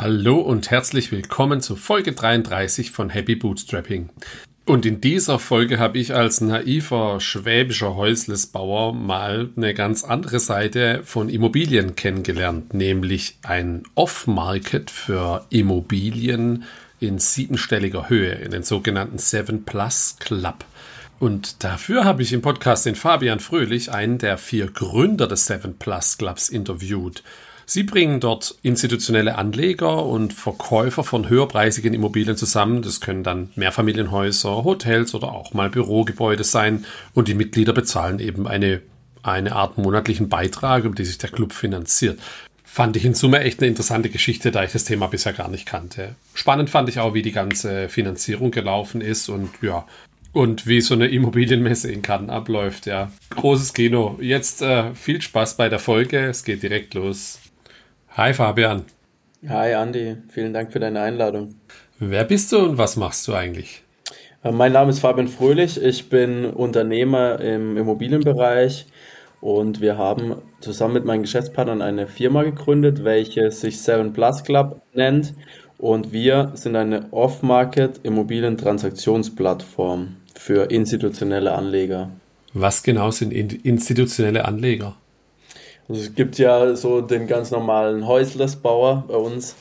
Hallo und herzlich willkommen zu Folge 33 von Happy Bootstrapping. Und in dieser Folge habe ich als naiver schwäbischer Häuslesbauer mal eine ganz andere Seite von Immobilien kennengelernt, nämlich ein Off-Market für Immobilien in siebenstelliger Höhe, in den sogenannten Seven Plus Club. Und dafür habe ich im Podcast den Fabian Fröhlich, einen der vier Gründer des Seven Plus Clubs, interviewt. Sie bringen dort institutionelle Anleger und Verkäufer von höherpreisigen Immobilien zusammen. Das können dann Mehrfamilienhäuser, Hotels oder auch mal Bürogebäude sein. Und die Mitglieder bezahlen eben eine, eine Art monatlichen Beitrag, um die sich der Club finanziert. Fand ich in Summe echt eine interessante Geschichte, da ich das Thema bisher gar nicht kannte. Spannend fand ich auch, wie die ganze Finanzierung gelaufen ist und ja, und wie so eine Immobilienmesse in Cannes abläuft, ja. Großes Kino. Jetzt äh, viel Spaß bei der Folge. Es geht direkt los. Hi Fabian. Hi Andi, vielen Dank für deine Einladung. Wer bist du und was machst du eigentlich? Äh, mein Name ist Fabian Fröhlich, ich bin Unternehmer im Immobilienbereich und wir haben zusammen mit meinen Geschäftspartnern eine Firma gegründet, welche sich Seven Plus Club nennt und wir sind eine Off-Market Immobilientransaktionsplattform für institutionelle Anleger. Was genau sind institutionelle Anleger? Es gibt ja so den ganz normalen Häuslersbauer bei uns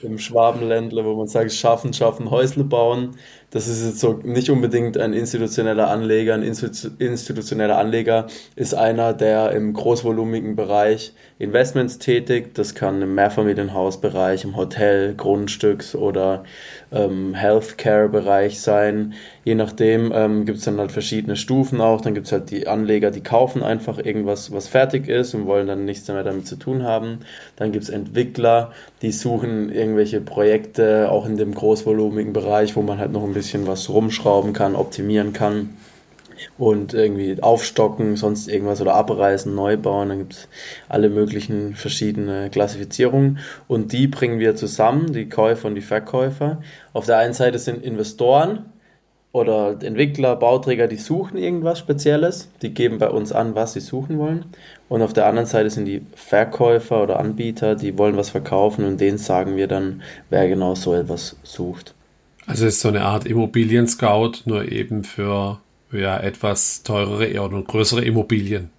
im Schwabenländler, wo man sagt, schaffen, schaffen, Häusle bauen. Das ist jetzt so nicht unbedingt ein institutioneller Anleger. Ein institutioneller Anleger ist einer, der im großvolumigen Bereich Investments tätigt. Das kann im Mehrfamilienhausbereich, im Hotel, Grundstücks oder ähm, Healthcare-Bereich sein. Je nachdem ähm, gibt es dann halt verschiedene Stufen auch. Dann gibt es halt die Anleger, die kaufen einfach irgendwas, was fertig ist und wollen dann nichts mehr damit zu tun haben. Dann gibt es Entwickler, die suchen irgendwelche Projekte, auch in dem großvolumigen Bereich, wo man halt noch ein bisschen was rumschrauben kann, optimieren kann und irgendwie aufstocken, sonst irgendwas oder abreißen, neu bauen. Dann gibt es alle möglichen verschiedene Klassifizierungen und die bringen wir zusammen, die Käufer und die Verkäufer. Auf der einen Seite sind Investoren oder Entwickler, Bauträger, die suchen irgendwas Spezielles, die geben bei uns an, was sie suchen wollen. Und auf der anderen Seite sind die Verkäufer oder Anbieter, die wollen was verkaufen und denen sagen wir dann, wer genau so etwas sucht. Also es ist so eine Art Immobilien-Scout, nur eben für ja, etwas teurere oder größere Immobilien.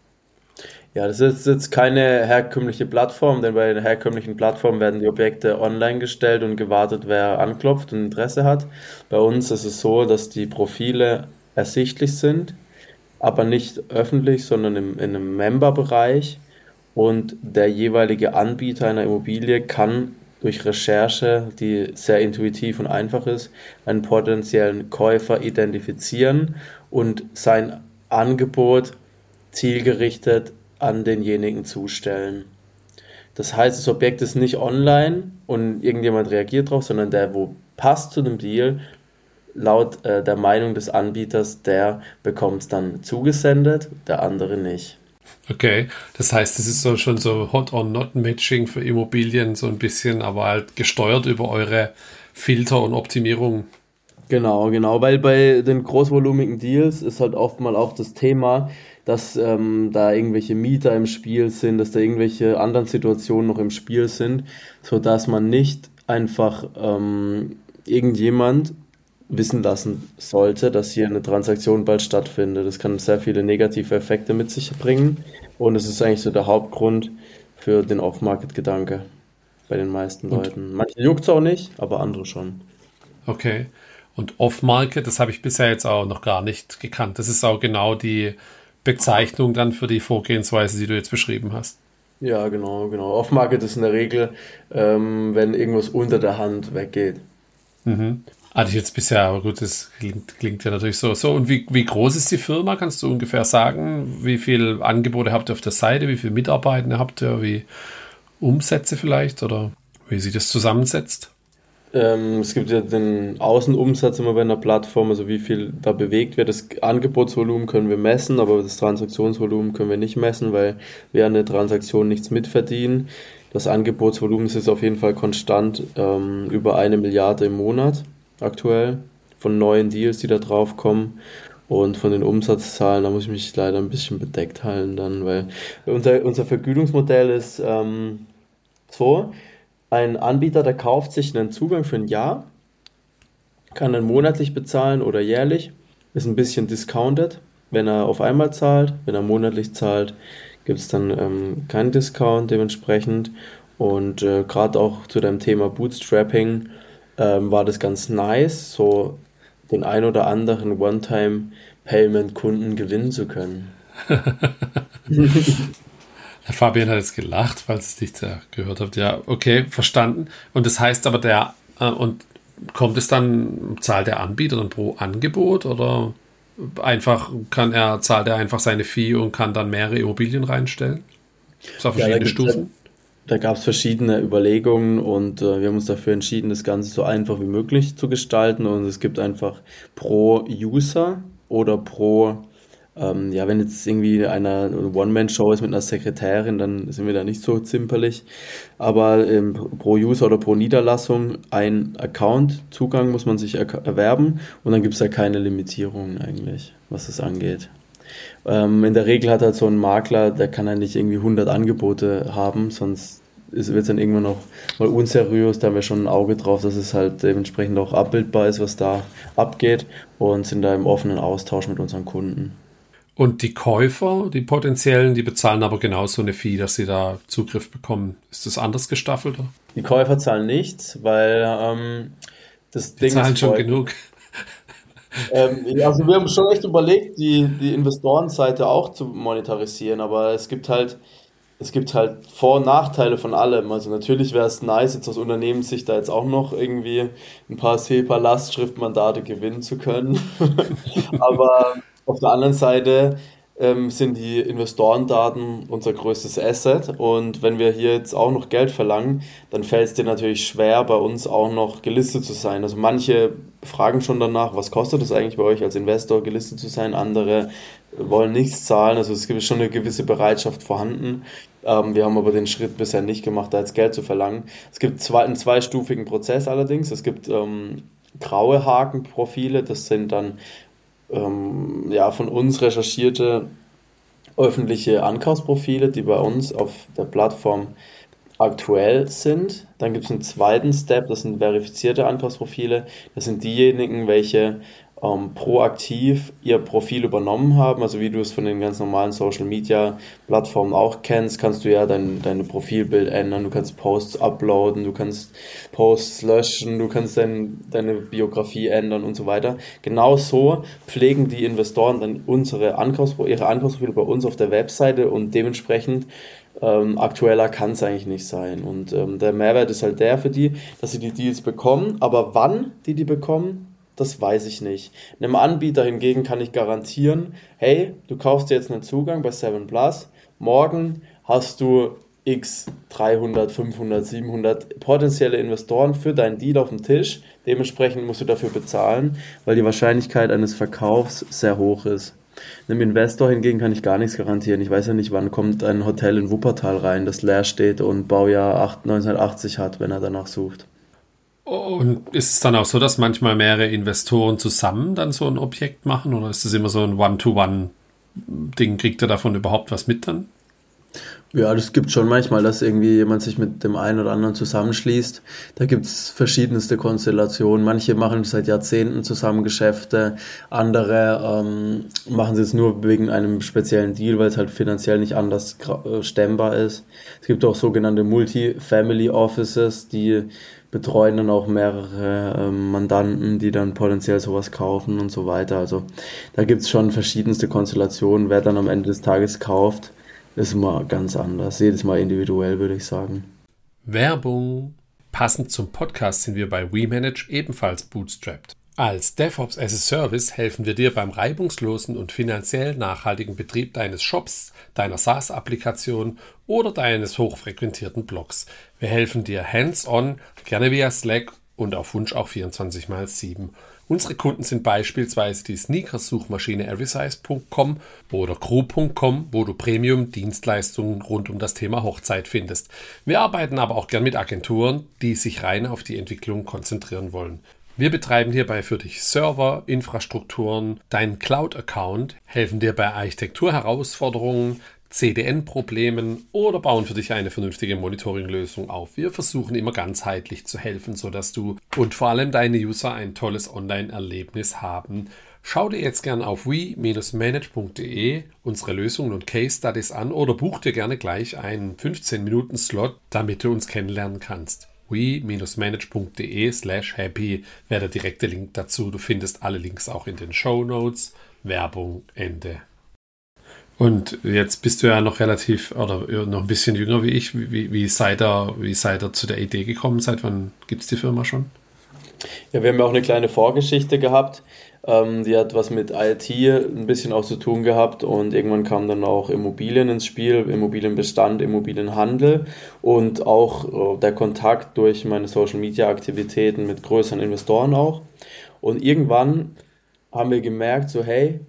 Ja, das ist jetzt keine herkömmliche Plattform, denn bei einer herkömmlichen Plattform werden die Objekte online gestellt und gewartet, wer anklopft und Interesse hat. Bei uns ist es so, dass die Profile ersichtlich sind, aber nicht öffentlich, sondern im, in einem Member-Bereich. Und der jeweilige Anbieter einer Immobilie kann durch Recherche, die sehr intuitiv und einfach ist, einen potenziellen Käufer identifizieren und sein Angebot zielgerichtet an denjenigen zustellen. Das heißt, das Objekt ist nicht online und irgendjemand reagiert drauf, sondern der, wo passt zu dem Deal, laut äh, der Meinung des Anbieters, der bekommt es dann zugesendet, der andere nicht. Okay, das heißt, es ist so schon so Hot or Not Matching für Immobilien, so ein bisschen, aber halt gesteuert über eure Filter und Optimierung. Genau, genau, weil bei den großvolumigen Deals ist halt oftmals auch das Thema, dass ähm, da irgendwelche Mieter im Spiel sind, dass da irgendwelche anderen Situationen noch im Spiel sind, sodass man nicht einfach ähm, irgendjemand wissen lassen sollte, dass hier eine Transaktion bald stattfindet. Das kann sehr viele negative Effekte mit sich bringen und es ist eigentlich so der Hauptgrund für den Off-Market-Gedanke bei den meisten Leuten. Manche juckt es auch nicht, aber andere schon. Okay. Und Off-Market, das habe ich bisher jetzt auch noch gar nicht gekannt. Das ist auch genau die Bezeichnung dann für die Vorgehensweise, die du jetzt beschrieben hast. Ja, genau, genau. Off-Market ist in der Regel, ähm, wenn irgendwas unter der Hand weggeht. Mhm. Hatte ich jetzt bisher, aber gut, das klingt, klingt ja natürlich so. So, und wie, wie groß ist die Firma? Kannst du ungefähr sagen? Wie viele Angebote habt ihr auf der Seite? Wie viele Mitarbeiter habt ihr? Wie Umsätze vielleicht? Oder wie sich das zusammensetzt? Ähm, es gibt ja den Außenumsatz immer bei einer Plattform, also wie viel da bewegt wird. Das Angebotsvolumen können wir messen, aber das Transaktionsvolumen können wir nicht messen, weil wir an der Transaktion nichts mitverdienen. Das Angebotsvolumen ist auf jeden Fall konstant ähm, über eine Milliarde im Monat aktuell von neuen Deals, die da drauf kommen. Und von den Umsatzzahlen, da muss ich mich leider ein bisschen bedeckt halten dann, weil unser, unser Vergütungsmodell ist ähm, so, ein Anbieter, der kauft sich einen Zugang für ein Jahr, kann dann monatlich bezahlen oder jährlich, ist ein bisschen discounted, wenn er auf einmal zahlt. Wenn er monatlich zahlt, gibt es dann ähm, keinen Discount dementsprechend. Und äh, gerade auch zu deinem Thema Bootstrapping ähm, war das ganz nice, so den ein oder anderen One-Time-Payment-Kunden gewinnen zu können. Herr Fabian hat jetzt gelacht, falls es nicht äh, gehört habt. Ja, okay, verstanden. Und das heißt aber, der, äh, und kommt es dann, zahlt der Anbieter dann pro Angebot oder einfach kann er, zahlt er einfach seine Fee und kann dann mehrere Immobilien reinstellen? Das auf verschiedene ja, Stufen? Da, gab es verschiedene Überlegungen und äh, wir haben uns dafür entschieden, das Ganze so einfach wie möglich zu gestalten. Und es gibt einfach pro User oder pro ähm, ja, wenn jetzt irgendwie eine One-Man-Show ist mit einer Sekretärin, dann sind wir da nicht so zimperlich. Aber ähm, pro User oder pro Niederlassung ein Account-Zugang muss man sich er erwerben und dann gibt es da keine Limitierungen eigentlich, was das angeht. Ähm, in der Regel hat halt so ein Makler, der kann ja nicht irgendwie 100 Angebote haben, sonst wird es dann irgendwann noch mal unseriös. Da haben wir schon ein Auge drauf, dass es halt dementsprechend auch abbildbar ist, was da abgeht und sind da im offenen Austausch mit unseren Kunden. Und die Käufer, die potenziellen, die bezahlen aber genauso eine Fee, dass sie da Zugriff bekommen. Ist das anders gestaffelt? Die Käufer zahlen nichts, weil ähm, das die Ding zahlen ist schon genug. Ähm, also wir haben schon echt überlegt, die, die Investorenseite auch zu monetarisieren, aber es gibt halt es gibt halt Vor- und Nachteile von allem. Also natürlich wäre es nice, jetzt aus Unternehmenssicht da jetzt auch noch irgendwie ein paar SEPA-Lastschriftmandate gewinnen zu können. aber auf der anderen Seite ähm, sind die Investorendaten unser größtes Asset und wenn wir hier jetzt auch noch Geld verlangen, dann fällt es dir natürlich schwer, bei uns auch noch gelistet zu sein. Also manche fragen schon danach, was kostet es eigentlich bei euch als Investor gelistet zu sein, andere wollen nichts zahlen, also es gibt schon eine gewisse Bereitschaft vorhanden. Ähm, wir haben aber den Schritt bisher nicht gemacht, da jetzt Geld zu verlangen. Es gibt zwei, einen zweistufigen Prozess allerdings. Es gibt ähm, graue Hakenprofile, das sind dann ähm, ja, von uns recherchierte öffentliche Ankaufsprofile, die bei uns auf der Plattform aktuell sind. Dann gibt es einen zweiten Step, das sind verifizierte Ankaufsprofile. Das sind diejenigen, welche ähm, proaktiv ihr Profil übernommen haben. Also wie du es von den ganz normalen Social Media Plattformen auch kennst, kannst du ja dein, dein Profilbild ändern, du kannst Posts uploaden, du kannst Posts löschen, du kannst dein, deine Biografie ändern und so weiter. Genau so pflegen die Investoren dann unsere Ankaufs ihre Ankaufsprofile bei uns auf der Webseite und dementsprechend ähm, aktueller kann es eigentlich nicht sein. Und ähm, der Mehrwert ist halt der für die, dass sie die Deals bekommen, aber wann die die bekommen, das weiß ich nicht. Einem Anbieter hingegen kann ich garantieren, hey, du kaufst dir jetzt einen Zugang bei 7 Plus, morgen hast du x 300, 500, 700 potenzielle Investoren für deinen Deal auf dem Tisch. Dementsprechend musst du dafür bezahlen, weil die Wahrscheinlichkeit eines Verkaufs sehr hoch ist. Einem Investor hingegen kann ich gar nichts garantieren. Ich weiß ja nicht, wann kommt ein Hotel in Wuppertal rein, das leer steht und Baujahr 1980 hat, wenn er danach sucht. Und ist es dann auch so, dass manchmal mehrere Investoren zusammen dann so ein Objekt machen oder ist es immer so ein One-to-One-Ding? Kriegt er davon überhaupt was mit dann? Ja, das gibt schon manchmal, dass irgendwie jemand sich mit dem einen oder anderen zusammenschließt. Da gibt es verschiedenste Konstellationen. Manche machen seit Jahrzehnten zusammen Geschäfte, andere ähm, machen es nur wegen einem speziellen Deal, weil es halt finanziell nicht anders äh, stemmbar ist. Es gibt auch sogenannte Multi-Family Offices, die betreuen dann auch mehrere ähm, Mandanten, die dann potenziell sowas kaufen und so weiter. Also da gibt es schon verschiedenste Konstellationen. Wer dann am Ende des Tages kauft, ist immer ganz anders. Jedes Mal individuell, würde ich sagen. Werbung. Passend zum Podcast sind wir bei WeManage ebenfalls bootstrapped. Als DevOps as a Service helfen wir dir beim reibungslosen und finanziell nachhaltigen Betrieb deines Shops, deiner SaaS-Applikation oder deines hochfrequentierten Blogs. Wir helfen dir hands-on, gerne via Slack und auf Wunsch auch 24 x 7. Unsere Kunden sind beispielsweise die Sneakers-Suchmaschine everysize.com oder crew.com, wo du Premium-Dienstleistungen rund um das Thema Hochzeit findest. Wir arbeiten aber auch gern mit Agenturen, die sich rein auf die Entwicklung konzentrieren wollen. Wir betreiben hierbei für dich Server, Infrastrukturen, deinen Cloud-Account, helfen dir bei Architekturherausforderungen, CDN-Problemen oder bauen für dich eine vernünftige Monitoring-Lösung auf. Wir versuchen immer ganzheitlich zu helfen, sodass du und vor allem deine User ein tolles Online-Erlebnis haben. Schau dir jetzt gerne auf we-manage.de unsere Lösungen und Case Studies an oder buch dir gerne gleich einen 15-Minuten-Slot, damit du uns kennenlernen kannst we-manage.de slash happy wäre der direkte Link dazu. Du findest alle Links auch in den Show Notes. Werbung Ende. Und jetzt bist du ja noch relativ oder noch ein bisschen jünger wie ich. Wie, wie, seid, ihr, wie seid ihr zu der Idee gekommen? Seit wann gibt es die Firma schon? Ja, wir haben ja auch eine kleine Vorgeschichte gehabt. Ähm, die hat was mit IT ein bisschen auch zu tun gehabt und irgendwann kam dann auch Immobilien ins Spiel, Immobilienbestand, Immobilienhandel und auch äh, der Kontakt durch meine Social Media Aktivitäten mit größeren Investoren auch. Und irgendwann haben wir gemerkt, so hey,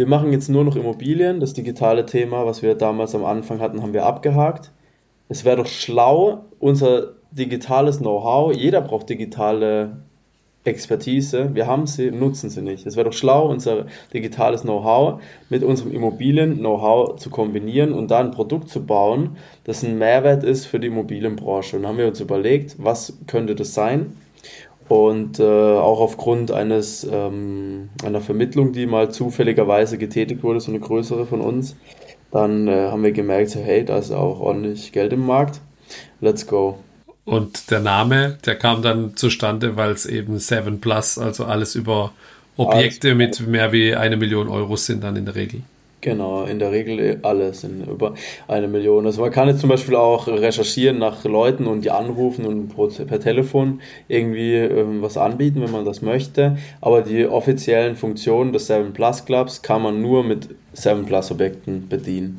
wir machen jetzt nur noch Immobilien. Das digitale Thema, was wir damals am Anfang hatten, haben wir abgehakt. Es wäre doch schlau, unser digitales Know-how, jeder braucht digitale Expertise, wir haben sie, nutzen sie nicht. Es wäre doch schlau, unser digitales Know-how mit unserem Immobilien-Know-how zu kombinieren und da ein Produkt zu bauen, das ein Mehrwert ist für die Immobilienbranche. Und haben wir uns überlegt, was könnte das sein? Und äh, auch aufgrund eines, ähm, einer Vermittlung, die mal zufälligerweise getätigt wurde, so eine größere von uns, dann äh, haben wir gemerkt, so, hey, da ist auch ordentlich Geld im Markt. Let's go. Und der Name, der kam dann zustande, weil es eben Seven Plus, also alles über Objekte alles. mit mehr wie eine Million Euro sind dann in der Regel. Genau, in der Regel alle sind über eine Million. Also man kann jetzt zum Beispiel auch recherchieren nach Leuten und die anrufen und per Telefon irgendwie ähm, was anbieten, wenn man das möchte. Aber die offiziellen Funktionen des 7 Plus Clubs kann man nur mit 7 Plus Objekten bedienen.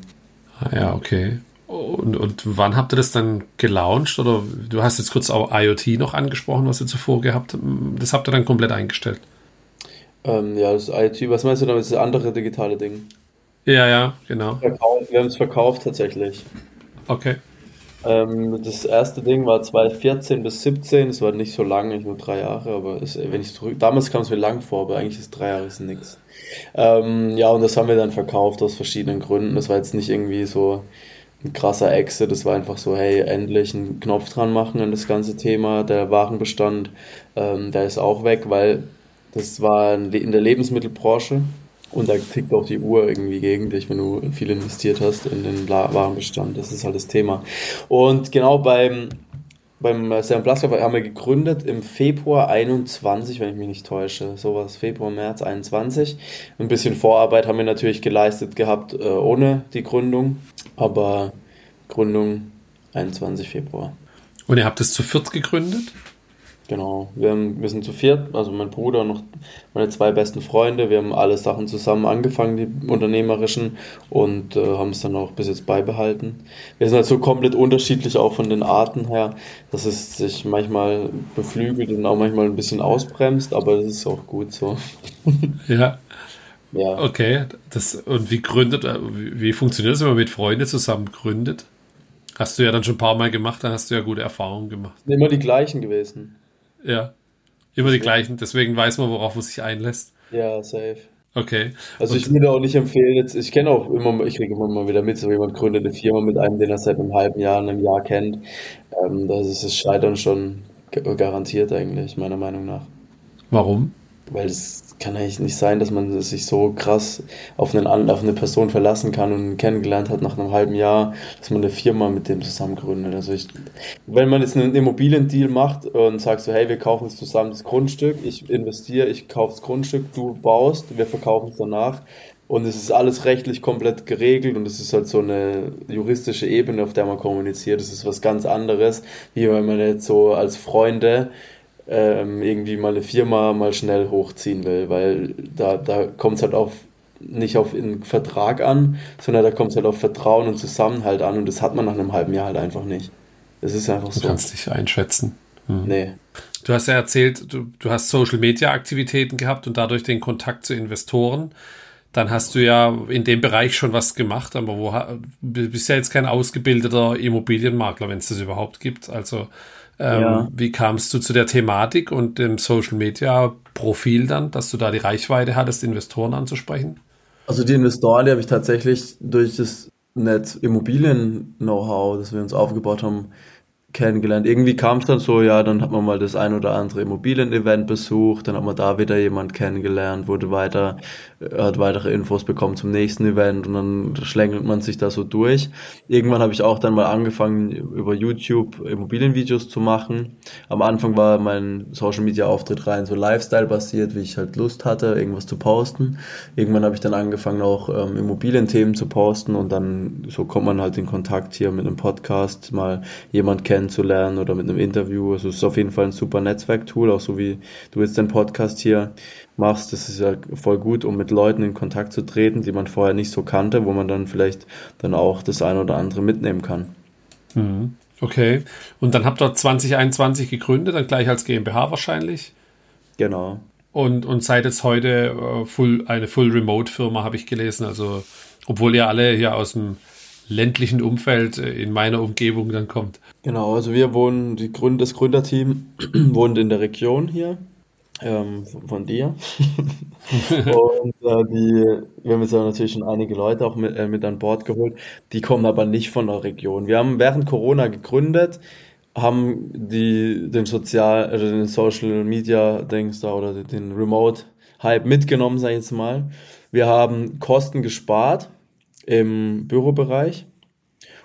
Ah, ja, okay. Und, und wann habt ihr das dann gelauncht? Oder du hast jetzt kurz auch IoT noch angesprochen, was ihr zuvor gehabt habt. Das habt ihr dann komplett eingestellt? Ähm, ja, das IoT, was meinst du damit? Das andere digitale Ding. Ja, ja, genau. Wir haben es verkauft tatsächlich. Okay. Ähm, das erste Ding war 2014 bis 2017, es war nicht so lange, nur drei Jahre, aber es, wenn ich zurück, damals kam es mir lang vor, aber eigentlich ist drei Jahre ist nichts. Ähm, ja, und das haben wir dann verkauft aus verschiedenen Gründen. Das war jetzt nicht irgendwie so ein krasser Exit, das war einfach so, hey, endlich einen Knopf dran machen an das ganze Thema. Der Warenbestand, ähm, der ist auch weg, weil das war in der Lebensmittelbranche und da tickt auch die Uhr irgendwie gegen dich, wenn du viel investiert hast in den Warenbestand. Das ist halt das Thema. Und genau beim, beim Sam Blasker haben wir gegründet im Februar 21, wenn ich mich nicht täusche. Sowas, Februar, März 21. Ein bisschen Vorarbeit haben wir natürlich geleistet gehabt äh, ohne die Gründung, aber Gründung 21 Februar. Und ihr habt es zu viert gegründet? Genau, wir, haben, wir sind zu viert, also mein Bruder und noch meine zwei besten Freunde. Wir haben alle Sachen zusammen angefangen, die unternehmerischen, und äh, haben es dann auch bis jetzt beibehalten. Wir sind halt so komplett unterschiedlich auch von den Arten her, dass es sich manchmal beflügelt und auch manchmal ein bisschen ausbremst, aber das ist auch gut so. ja. Ja. Okay, das, und wie gründet, äh, wie, wie funktioniert das, wenn man mit Freunden zusammen gründet? Hast du ja dann schon ein paar Mal gemacht, dann hast du ja gute Erfahrungen gemacht. Immer die gleichen gewesen. Ja. Immer die gleichen, deswegen weiß man, worauf man sich einlässt. Ja, safe. Okay. Also ich würde auch nicht empfehlen, jetzt, ich kenne auch immer, ich kriege immer mal wieder mit, so jemand gründet eine Firma mit einem, den er seit einem halben Jahr, einem Jahr kennt. Ähm, das ist das Scheitern schon garantiert eigentlich, meiner Meinung nach. Warum? Weil es kann eigentlich nicht sein, dass man sich so krass auf, einen, auf eine Person verlassen kann und kennengelernt hat nach einem halben Jahr, dass man eine Firma mit dem zusammen gründet. Also ich, wenn man jetzt einen Immobiliendeal macht und sagt so, hey, wir kaufen jetzt zusammen das Grundstück, ich investiere, ich kaufe das Grundstück, du baust, wir verkaufen es danach. Und es ist alles rechtlich komplett geregelt und es ist halt so eine juristische Ebene, auf der man kommuniziert. Das ist was ganz anderes, wie wenn man jetzt so als Freunde ähm, irgendwie mal eine Firma mal schnell hochziehen will, weil da, da kommt es halt auf nicht auf einen Vertrag an, sondern da kommt es halt auf Vertrauen und Zusammenhalt an und das hat man nach einem halben Jahr halt einfach nicht. Das ist einfach so. Du kannst dich einschätzen. Hm. Nee. Du hast ja erzählt, du, du hast Social Media Aktivitäten gehabt und dadurch den Kontakt zu Investoren. Dann hast du ja in dem Bereich schon was gemacht, aber wo bist ja jetzt kein ausgebildeter Immobilienmakler, wenn es das überhaupt gibt. Also ähm, ja. Wie kamst du zu der Thematik und dem Social Media Profil dann, dass du da die Reichweite hattest, Investoren anzusprechen? Also die Investoren, die habe ich tatsächlich durch das nett Immobilien-Know-how, das wir uns aufgebaut haben, kennengelernt. Irgendwie kam es dann so, ja, dann hat man mal das ein oder andere Immobilien-Event besucht, dann hat man da wieder jemand kennengelernt, wurde weiter, hat weitere Infos bekommen zum nächsten Event und dann schlängelt man sich da so durch. Irgendwann habe ich auch dann mal angefangen, über YouTube Immobilienvideos zu machen. Am Anfang war mein Social-Media-Auftritt rein so Lifestyle-basiert, wie ich halt Lust hatte, irgendwas zu posten. Irgendwann habe ich dann angefangen, auch ähm, Immobilienthemen zu posten und dann so kommt man halt in Kontakt hier mit einem Podcast, mal jemand kennen kennenzulernen oder mit einem Interview. Also es ist auf jeden Fall ein super Netzwerktool, auch so wie du jetzt den Podcast hier machst. Das ist ja voll gut, um mit Leuten in Kontakt zu treten, die man vorher nicht so kannte, wo man dann vielleicht dann auch das eine oder andere mitnehmen kann. Mhm. Okay. Und dann habt ihr 2021 gegründet, dann gleich als GmbH wahrscheinlich? Genau. Und, und seid jetzt heute äh, full, eine Full-Remote-Firma, habe ich gelesen. Also, obwohl ihr alle hier aus dem ländlichen Umfeld äh, in meiner Umgebung dann kommt. Genau, also wir wohnen, die Gründ, das Gründerteam wohnt in der Region hier, ähm, von dir. und äh, die, wir haben jetzt natürlich schon einige Leute auch mit, äh, mit an Bord geholt, die kommen aber nicht von der Region. Wir haben während Corona gegründet, haben die, den Sozial, also den Social Media Dings da oder den Remote Hype mitgenommen, sag ich jetzt mal. Wir haben Kosten gespart im Bürobereich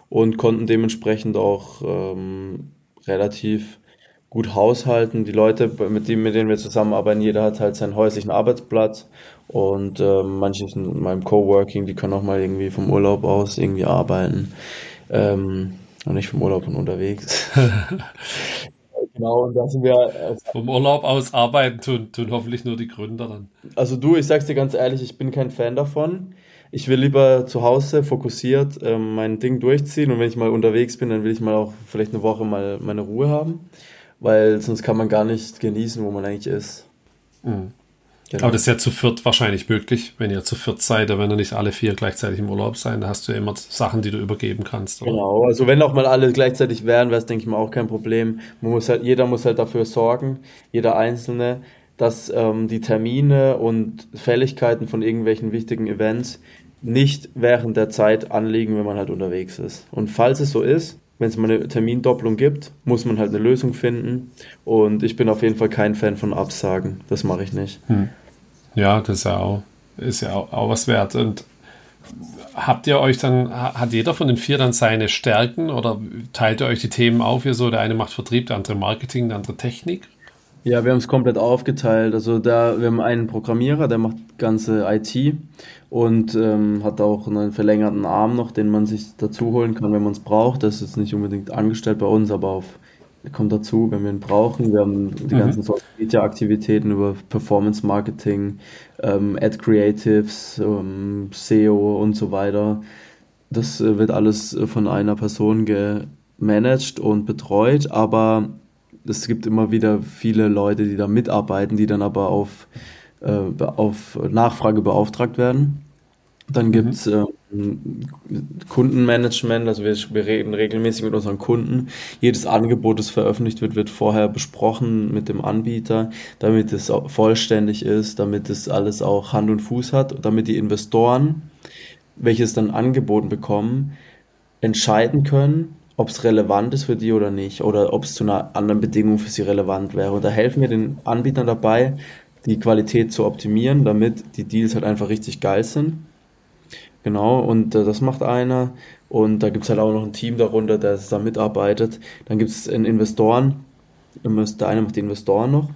und konnten dementsprechend auch ähm, relativ gut haushalten. Die Leute, mit denen, mit denen wir zusammenarbeiten, jeder hat halt seinen häuslichen Arbeitsplatz und äh, manche sind in meinem Coworking, die können auch mal irgendwie vom Urlaub aus irgendwie arbeiten. Ähm, und nicht vom Urlaub und unterwegs. genau, und da sind wir. Äh, vom Urlaub aus arbeiten tun, tun hoffentlich nur die Gründer dann. Also du, ich sag's dir ganz ehrlich, ich bin kein Fan davon ich will lieber zu Hause fokussiert ähm, mein Ding durchziehen und wenn ich mal unterwegs bin, dann will ich mal auch vielleicht eine Woche mal meine Ruhe haben, weil sonst kann man gar nicht genießen, wo man eigentlich ist. Mhm. Genau. Aber das ist ja zu viert wahrscheinlich möglich, wenn ihr zu viert seid, werden ja nicht alle vier gleichzeitig im Urlaub sein, da hast du ja immer Sachen, die du übergeben kannst. Oder? Genau, also wenn auch mal alle gleichzeitig wären, wäre es, denke ich mal, auch kein Problem. Man muss halt, jeder muss halt dafür sorgen, jeder Einzelne, dass ähm, die Termine und Fälligkeiten von irgendwelchen wichtigen Events nicht während der Zeit anliegen, wenn man halt unterwegs ist. Und falls es so ist, wenn es mal eine Termindopplung gibt, muss man halt eine Lösung finden. Und ich bin auf jeden Fall kein Fan von Absagen. Das mache ich nicht. Hm. Ja, das ist ja auch, ist ja auch, auch was wert. Und habt ihr euch dann, hat jeder von den vier dann seine Stärken oder teilt ihr euch die Themen auf? Hier so, der eine macht Vertrieb, der andere Marketing, der andere Technik? Ja, wir haben es komplett aufgeteilt. Also da, wir haben einen Programmierer, der macht ganze IT und ähm, hat auch einen verlängerten Arm noch, den man sich dazu holen kann, wenn man es braucht. Das ist jetzt nicht unbedingt angestellt bei uns, aber auf, kommt dazu, wenn wir ihn brauchen. Wir haben die mhm. ganzen Social Media Aktivitäten über Performance Marketing, ähm, Ad Creatives, ähm, SEO und so weiter. Das äh, wird alles äh, von einer Person gemanagt und betreut, aber es gibt immer wieder viele Leute, die da mitarbeiten, die dann aber auf, äh, auf Nachfrage beauftragt werden. Dann gibt es mhm. äh, Kundenmanagement, also wir, wir, reden regelmäßig mit unseren Kunden. Jedes Angebot, das veröffentlicht wird, wird vorher besprochen mit dem Anbieter, damit es vollständig ist, damit es alles auch Hand und Fuß hat, damit die Investoren, welches dann angeboten bekommen, entscheiden können, ob es relevant ist für die oder nicht oder ob es zu einer anderen Bedingung für sie relevant wäre. Und da helfen wir den Anbietern dabei, die Qualität zu optimieren, damit die Deals halt einfach richtig geil sind. Genau, und äh, das macht einer. Und da gibt es halt auch noch ein Team darunter, das da mitarbeitet. Dann gibt es Investoren. Der eine macht die Investoren noch.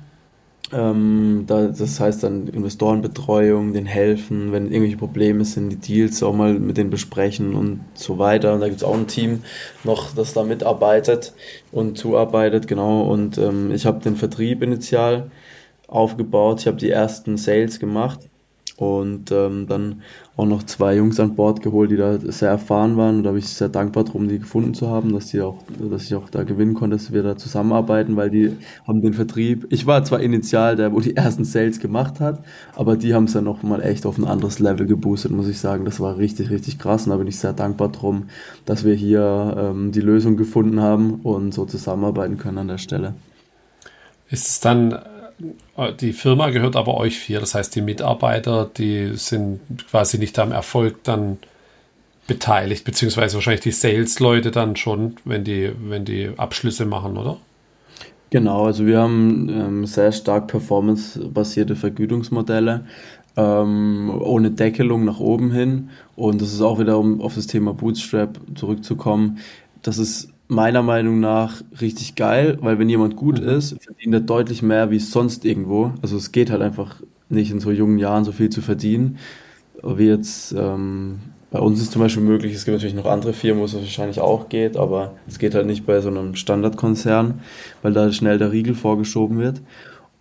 Ähm, da, das heißt dann Investorenbetreuung, den helfen, wenn irgendwelche Probleme sind, die Deals auch mal mit denen besprechen und so weiter. Und da gibt es auch ein Team noch, das da mitarbeitet und zuarbeitet, genau. Und ähm, ich habe den Vertrieb initial aufgebaut, ich habe die ersten Sales gemacht und ähm, dann auch noch zwei Jungs an Bord geholt, die da sehr erfahren waren. Und da bin ich sehr dankbar drum, die gefunden zu haben, dass, die auch, dass ich auch da gewinnen konnte, dass wir da zusammenarbeiten, weil die haben den Vertrieb. Ich war zwar initial der, wo die ersten Sales gemacht hat, aber die haben es dann nochmal echt auf ein anderes Level geboostet, muss ich sagen. Das war richtig, richtig krass. Und da bin ich sehr dankbar drum, dass wir hier ähm, die Lösung gefunden haben und so zusammenarbeiten können an der Stelle. Ist es dann die Firma gehört aber euch vier. Das heißt, die Mitarbeiter, die sind quasi nicht am Erfolg dann beteiligt, beziehungsweise wahrscheinlich die Sales-Leute dann schon, wenn die, wenn die Abschlüsse machen, oder? Genau, also wir haben ähm, sehr stark performance-basierte Vergütungsmodelle ähm, ohne Deckelung nach oben hin. Und das ist auch wieder, um auf das Thema Bootstrap zurückzukommen, das ist meiner Meinung nach richtig geil, weil wenn jemand gut mhm. ist, verdient er deutlich mehr wie sonst irgendwo. Also es geht halt einfach nicht in so jungen Jahren so viel zu verdienen, wie jetzt ähm, bei uns ist zum Beispiel möglich, es gibt natürlich noch andere Firmen, wo es wahrscheinlich auch geht, aber es geht halt nicht bei so einem Standardkonzern, weil da schnell der Riegel vorgeschoben wird.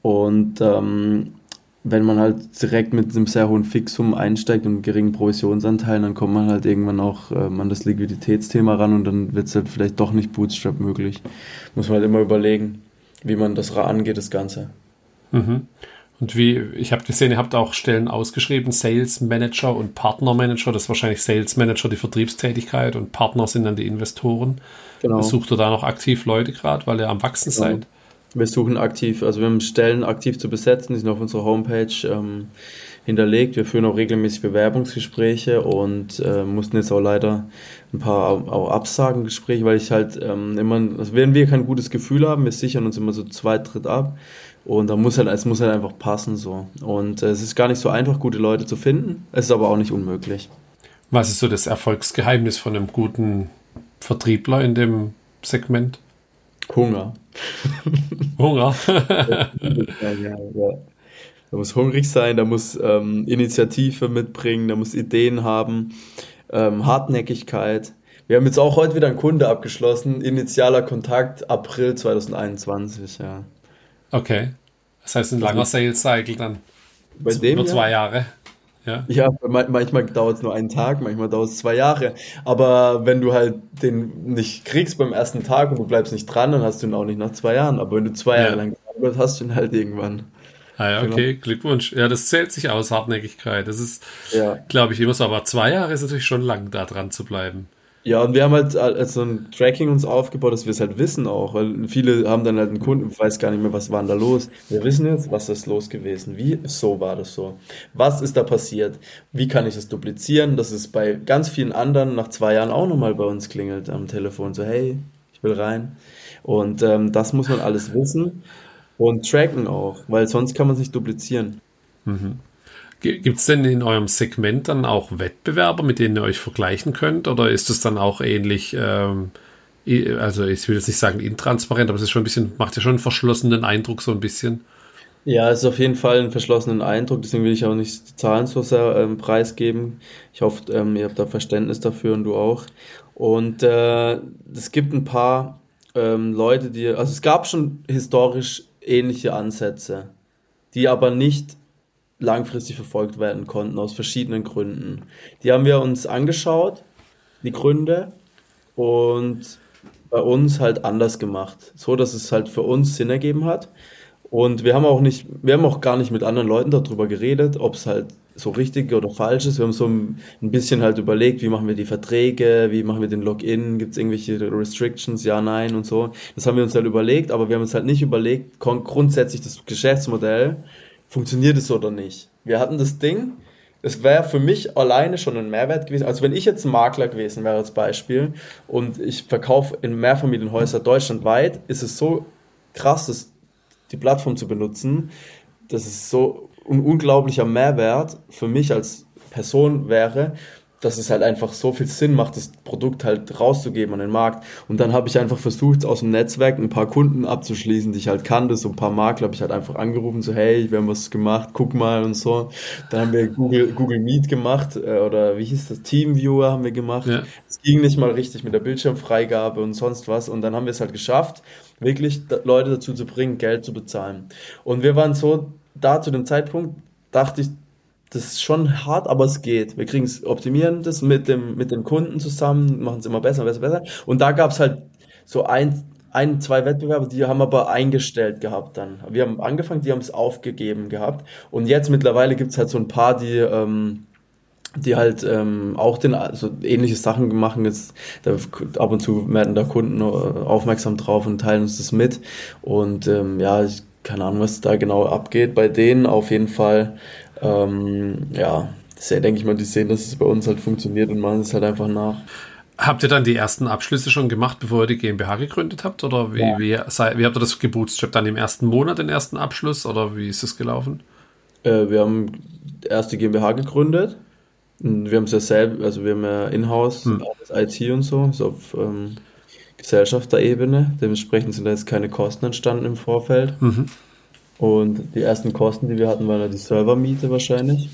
Und ähm, wenn man halt direkt mit einem sehr hohen Fixum einsteigt und geringen Provisionsanteil, dann kommt man halt irgendwann auch äh, an das Liquiditätsthema ran und dann wird es halt vielleicht doch nicht Bootstrap möglich. Muss man halt immer überlegen, wie man das angeht, das Ganze. Mhm. Und wie, ich habe gesehen, ihr habt auch Stellen ausgeschrieben, Sales Manager und Partner Manager. Das ist wahrscheinlich Sales Manager die Vertriebstätigkeit und Partner sind dann die Investoren. Genau. Sucht ihr da noch aktiv Leute gerade, weil ihr am Wachsen genau. seid? Wir suchen aktiv, also wir haben Stellen aktiv zu besetzen, die sind auf unserer Homepage ähm, hinterlegt. Wir führen auch regelmäßig Bewerbungsgespräche und äh, mussten jetzt auch leider ein paar auch Absagengespräche, weil ich halt ähm, immer, also wenn wir kein gutes Gefühl haben, wir sichern uns immer so zwei Dritt ab und da muss halt, es muss halt einfach passen so. Und äh, es ist gar nicht so einfach, gute Leute zu finden. Es ist aber auch nicht unmöglich. Was ist so das Erfolgsgeheimnis von einem guten Vertriebler in dem Segment? Hunger. Hunger. ja, ja, ja. Da muss hungrig sein, da muss ähm, Initiative mitbringen, da muss Ideen haben, ähm, Hartnäckigkeit. Wir haben jetzt auch heute wieder einen Kunde abgeschlossen, initialer Kontakt April 2021, ja. Okay. Das heißt ein langer Sales Cycle dann. Bei dem nur zwei Jahre. Ja, ja manchmal dauert es nur einen Tag, manchmal dauert es zwei Jahre. Aber wenn du halt den nicht kriegst beim ersten Tag und du bleibst nicht dran, dann hast du ihn auch nicht nach zwei Jahren. Aber wenn du zwei ja. Jahre lang dran bleibst, hast du ihn halt irgendwann. Ah ja, okay, genau. Glückwunsch. Ja, das zählt sich aus, Hartnäckigkeit. Das ist, ja. glaube ich, immer so. Aber zwei Jahre ist natürlich schon lang, da dran zu bleiben. Ja, und wir haben halt also ein Tracking uns aufgebaut, dass wir es halt wissen auch, weil viele haben dann halt einen Kunden, weiß gar nicht mehr, was war da los. Wir wissen jetzt, was ist los gewesen, wie so war das so, was ist da passiert, wie kann ich das duplizieren, dass es bei ganz vielen anderen nach zwei Jahren auch nochmal bei uns klingelt am Telefon, so hey, ich will rein. Und ähm, das muss man alles wissen und tracken auch, weil sonst kann man sich duplizieren. Mhm. Gibt es denn in eurem Segment dann auch Wettbewerber, mit denen ihr euch vergleichen könnt? Oder ist es dann auch ähnlich, ähm, also ich will jetzt nicht sagen intransparent, aber es ist schon ein bisschen, macht ja schon einen verschlossenen Eindruck so ein bisschen. Ja, es ist auf jeden Fall einen verschlossenen Eindruck, deswegen will ich auch nicht die Zahlen so sehr ähm, preisgeben. Ich hoffe, ähm, ihr habt da Verständnis dafür und du auch. Und äh, es gibt ein paar ähm, Leute, die, also es gab schon historisch ähnliche Ansätze, die aber nicht langfristig verfolgt werden konnten, aus verschiedenen Gründen. Die haben wir uns angeschaut, die Gründe, und bei uns halt anders gemacht. So, dass es halt für uns Sinn ergeben hat. Und wir haben auch nicht, wir haben auch gar nicht mit anderen Leuten darüber geredet, ob es halt so richtig oder falsch ist. Wir haben so ein bisschen halt überlegt, wie machen wir die Verträge, wie machen wir den Login, gibt es irgendwelche Restrictions, ja, nein und so. Das haben wir uns halt überlegt, aber wir haben uns halt nicht überlegt, grundsätzlich das Geschäftsmodell funktioniert es oder nicht. Wir hatten das Ding, es wäre für mich alleine schon ein Mehrwert gewesen. Also wenn ich jetzt ein Makler gewesen wäre als Beispiel und ich verkaufe in Mehrfamilienhäuser deutschlandweit, ist es so krass, das, die Plattform zu benutzen. Das ist so ein unglaublicher Mehrwert für mich als Person wäre dass es halt einfach so viel Sinn macht, das Produkt halt rauszugeben an den Markt. Und dann habe ich einfach versucht, aus dem Netzwerk ein paar Kunden abzuschließen, die ich halt kannte. So ein paar Makler habe ich halt einfach angerufen, so hey, wir haben was gemacht, guck mal und so. Dann haben wir Google, Google Meet gemacht äh, oder wie hieß das, Teamviewer haben wir gemacht. Es ja. ging nicht mal richtig mit der Bildschirmfreigabe und sonst was. Und dann haben wir es halt geschafft, wirklich Leute dazu zu bringen, Geld zu bezahlen. Und wir waren so, da zu dem Zeitpunkt, dachte ich, das ist schon hart, aber es geht. Wir kriegen es, optimieren das mit dem, mit dem Kunden zusammen, machen es immer besser, besser, besser. Und da gab es halt so ein, ein, zwei Wettbewerbe, die haben aber eingestellt gehabt dann. Wir haben angefangen, die haben es aufgegeben gehabt. Und jetzt mittlerweile gibt es halt so ein paar, die, ähm, die halt ähm, auch den, also ähnliche Sachen machen. Jetzt da, ab und zu werden da Kunden aufmerksam drauf und teilen uns das mit. Und ähm, ja, ich, keine Ahnung, was da genau abgeht bei denen. Auf jeden Fall ähm, ja, das ist ja, denke ich mal, die sehen, dass es bei uns halt funktioniert und machen es halt einfach nach. Habt ihr dann die ersten Abschlüsse schon gemacht, bevor ihr die GmbH gegründet habt? Oder wie, ja. wie, wie habt ihr das gebootstrapped? Dann im ersten Monat den ersten Abschluss? Oder wie ist das gelaufen? Äh, wir haben erst die GmbH gegründet. Wir haben es ja selbst, also wir haben ja Inhouse, hm. IT und so, ist auf ähm, Gesellschafterebene. Dementsprechend sind da jetzt keine Kosten entstanden im Vorfeld. Mhm. Und die ersten Kosten, die wir hatten, waren ja die Servermiete wahrscheinlich.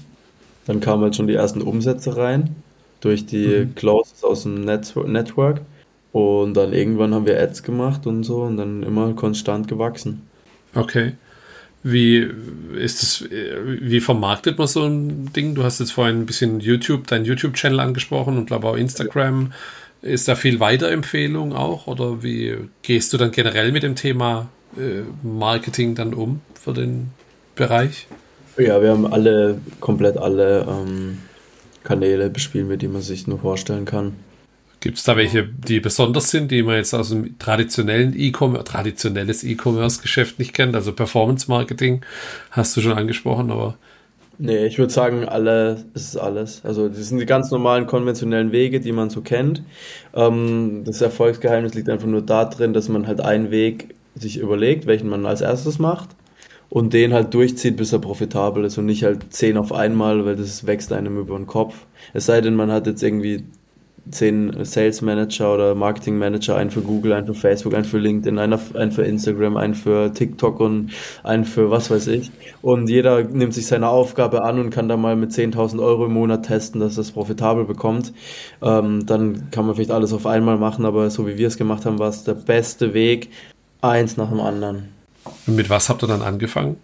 Dann kamen halt schon die ersten Umsätze rein durch die mhm. Closes aus dem Network. Und dann irgendwann haben wir Ads gemacht und so und dann immer konstant gewachsen. Okay. Wie ist es, wie vermarktet man so ein Ding? Du hast jetzt vorhin ein bisschen YouTube, dein YouTube-Channel angesprochen und glaube auch Instagram. Ist da viel Weiterempfehlung auch? Oder wie gehst du dann generell mit dem Thema äh, Marketing dann um für den Bereich? Ja, wir haben alle, komplett alle ähm, Kanäle bespielen wir, die man sich nur vorstellen kann. Gibt es da welche, die besonders sind, die man jetzt aus dem traditionellen E-Commerce, traditionelles E-Commerce-Geschäft nicht kennt? Also Performance-Marketing hast du schon angesprochen, aber. Nee, ich würde sagen, alle ist alles. Also das sind die ganz normalen konventionellen Wege, die man so kennt. Ähm, das Erfolgsgeheimnis liegt einfach nur da drin, dass man halt einen Weg sich überlegt, welchen man als erstes macht und den halt durchzieht, bis er profitabel ist und nicht halt zehn auf einmal, weil das wächst einem über den Kopf. Es sei denn, man hat jetzt irgendwie zehn Sales Manager oder Marketing Manager, einen für Google, einen für Facebook, einen für LinkedIn, einen, für Instagram, einen für TikTok und einen für was weiß ich. Und jeder nimmt sich seine Aufgabe an und kann da mal mit 10.000 Euro im Monat testen, dass das profitabel bekommt. Ähm, dann kann man vielleicht alles auf einmal machen, aber so wie wir es gemacht haben, war es der beste Weg, eins nach dem anderen. Und mit was habt ihr dann angefangen?